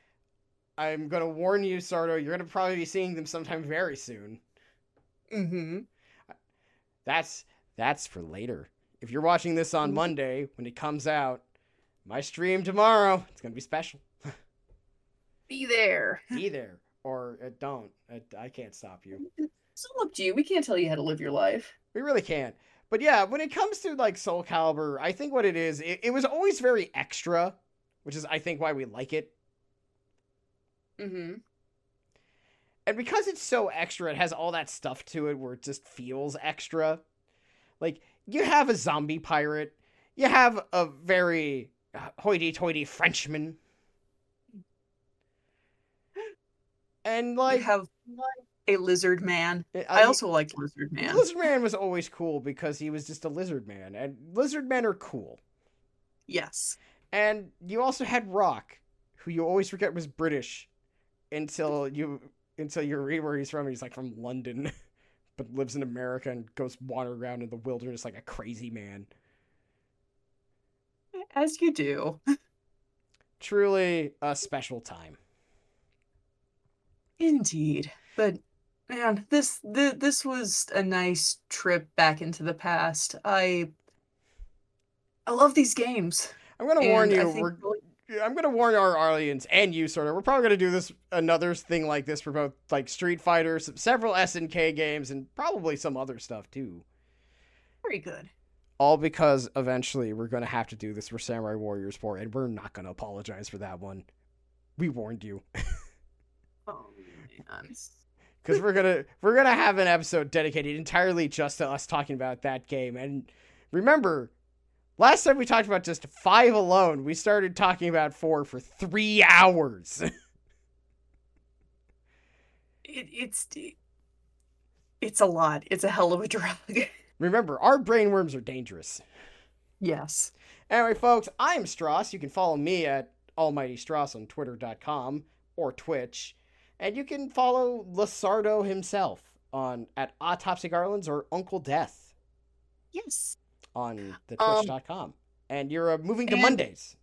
I'm gonna warn you, Sardo. You're gonna probably be seeing them sometime very soon. Mm-hmm. That's that's for later. If you're watching this on mm-hmm. Monday when it comes out, my stream tomorrow, it's gonna be special. be there. Be there, or uh, don't. I, I can't stop you. It's all up to you. We can't tell you how to live your life. We really can't. But yeah, when it comes to like Soul Calibur, I think what it is, it, it was always very extra, which is I think why we like it. Mm-hmm. And because it's so extra, it has all that stuff to it where it just feels extra. Like you have a zombie pirate, you have a very uh, hoity-toity Frenchman, and like you have a lizard man. Eh, I, I also liked lizard man. Lizard man was always cool because he was just a lizard man, and lizard men are cool. Yes. And you also had Rock, who you always forget was British, until you until you read where he's from. He's like from London, but lives in America and goes wandering around in the wilderness like a crazy man. As you do. Truly a special time. Indeed. But man, this th- this was a nice trip back into the past. I I love these games. I'm gonna warn you. We're, I'm gonna warn our audience and you, sort of. We're probably gonna do this another thing like this for both like Street Fighter, some, several SNK games, and probably some other stuff too. Very good. All because eventually we're gonna have to do this for Samurai Warriors 4, and we're not gonna apologize for that one. We warned you. oh man because we're gonna we're gonna have an episode dedicated entirely just to us talking about that game. And remember, last time we talked about just five alone, we started talking about four for three hours. it, it's it's a lot. It's a hell of a drug. remember, our brainworms are dangerous. Yes. Anyway, folks, I'm Stross. You can follow me at Almighty Stross on Twitter.com or Twitch. And you can follow Lasardo himself on at Autopsy Garlands or Unkle Death. Yes. On the Twitch.com. Um, and you're uh, moving to Mondays.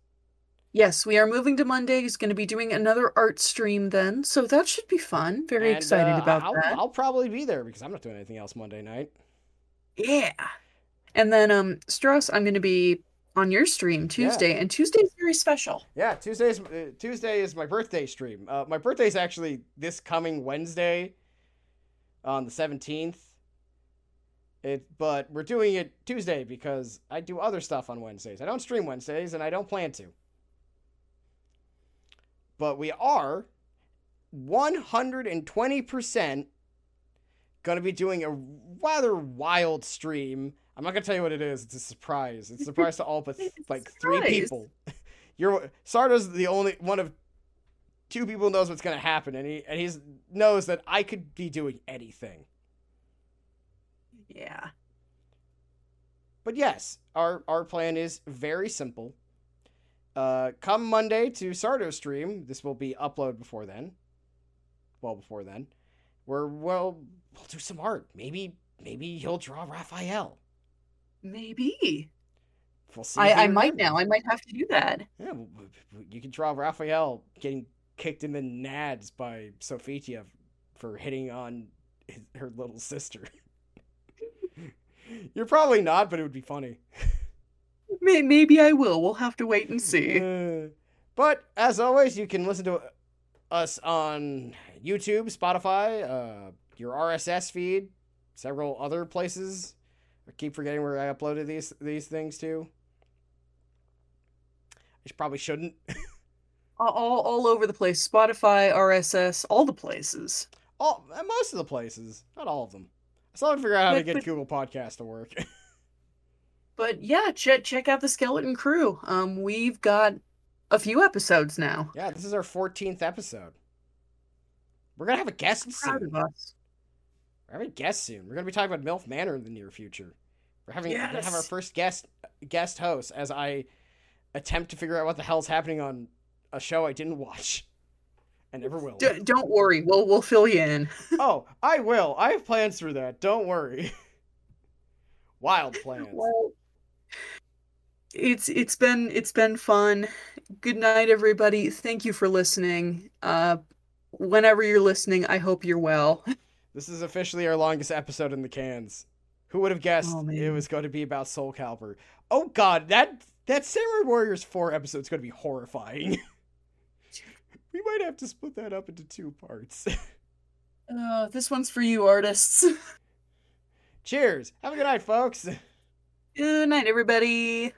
Yes, we are moving to Mondays. Going to be doing another art stream then, so that should be fun. Very and, excited uh, about I'll, that. I'll probably be there because I'm not doing anything else Monday night. Yeah. And then um Stross, I'm going to be on your stream Tuesday, yeah. and Tuesday is very special. Yeah, Tuesday is uh, Tuesday is my birthday stream. Uh, my birthday is actually this coming Wednesday, on the seventeenth. It, but we're doing it Tuesday because I do other stuff on Wednesdays. I don't stream Wednesdays, and I don't plan to. But we are one hundred and twenty percent going to be doing a rather wild stream I'm not gonna tell you what it is. It's a surprise. It's a surprise to all but like three people. You're Sardo's the only one of two people knows what's gonna happen, and he and he knows that I could be doing anything. Yeah. But yes, our our plan is very simple. Uh, come Monday to Sardo stream. This will be upload before then. Well, before then, where well we'll do some art. Maybe maybe he'll draw Raphael. Maybe. We'll see. I, I might now. I might have to do that. Yeah, you can draw Raphael getting kicked in the nads by Sophitia for hitting on his, her little sister. You're probably not, but it would be funny. Maybe I will. We'll have to wait and see. Uh, but as always, you can listen to us on YouTube, Spotify, uh, your RSS feed, several other places. I keep forgetting where I uploaded these these things to. I probably shouldn't. all, all over the place. Spotify, RSS, all the places. All most of the places, not all of them. I still haven't figured out how to get but- Google Podcast to work. But yeah, check check out the Skeleton Crew. Um, we've got a few episodes now. yeah, this is our 14th episode. We're gonna have a guest Proud soon. of us. We're having a guest soon. We're gonna be talking about MILF Manor in the near future. We're having gonna have our first guest guest host as I attempt to figure out what the hell's happening on a show I didn't watch. And never will. D- don't worry, we'll we'll fill you in. oh, I will. I have plans for that. Don't worry. Wild plans. Well, it's it's been it's been fun. Good night, everybody. Thank you for listening. Uh, whenever you're listening, I hope you're well. This is officially our longest episode in the cans. Who would have guessed Oh, it was going to be about Soul Calibur? Oh god, that that Samurai Warriors 4 episode is going to be horrifying. we might have to split that up into two parts. Uh, this one's for you, artists. Cheers. Have a good night, folks. Good night, everybody.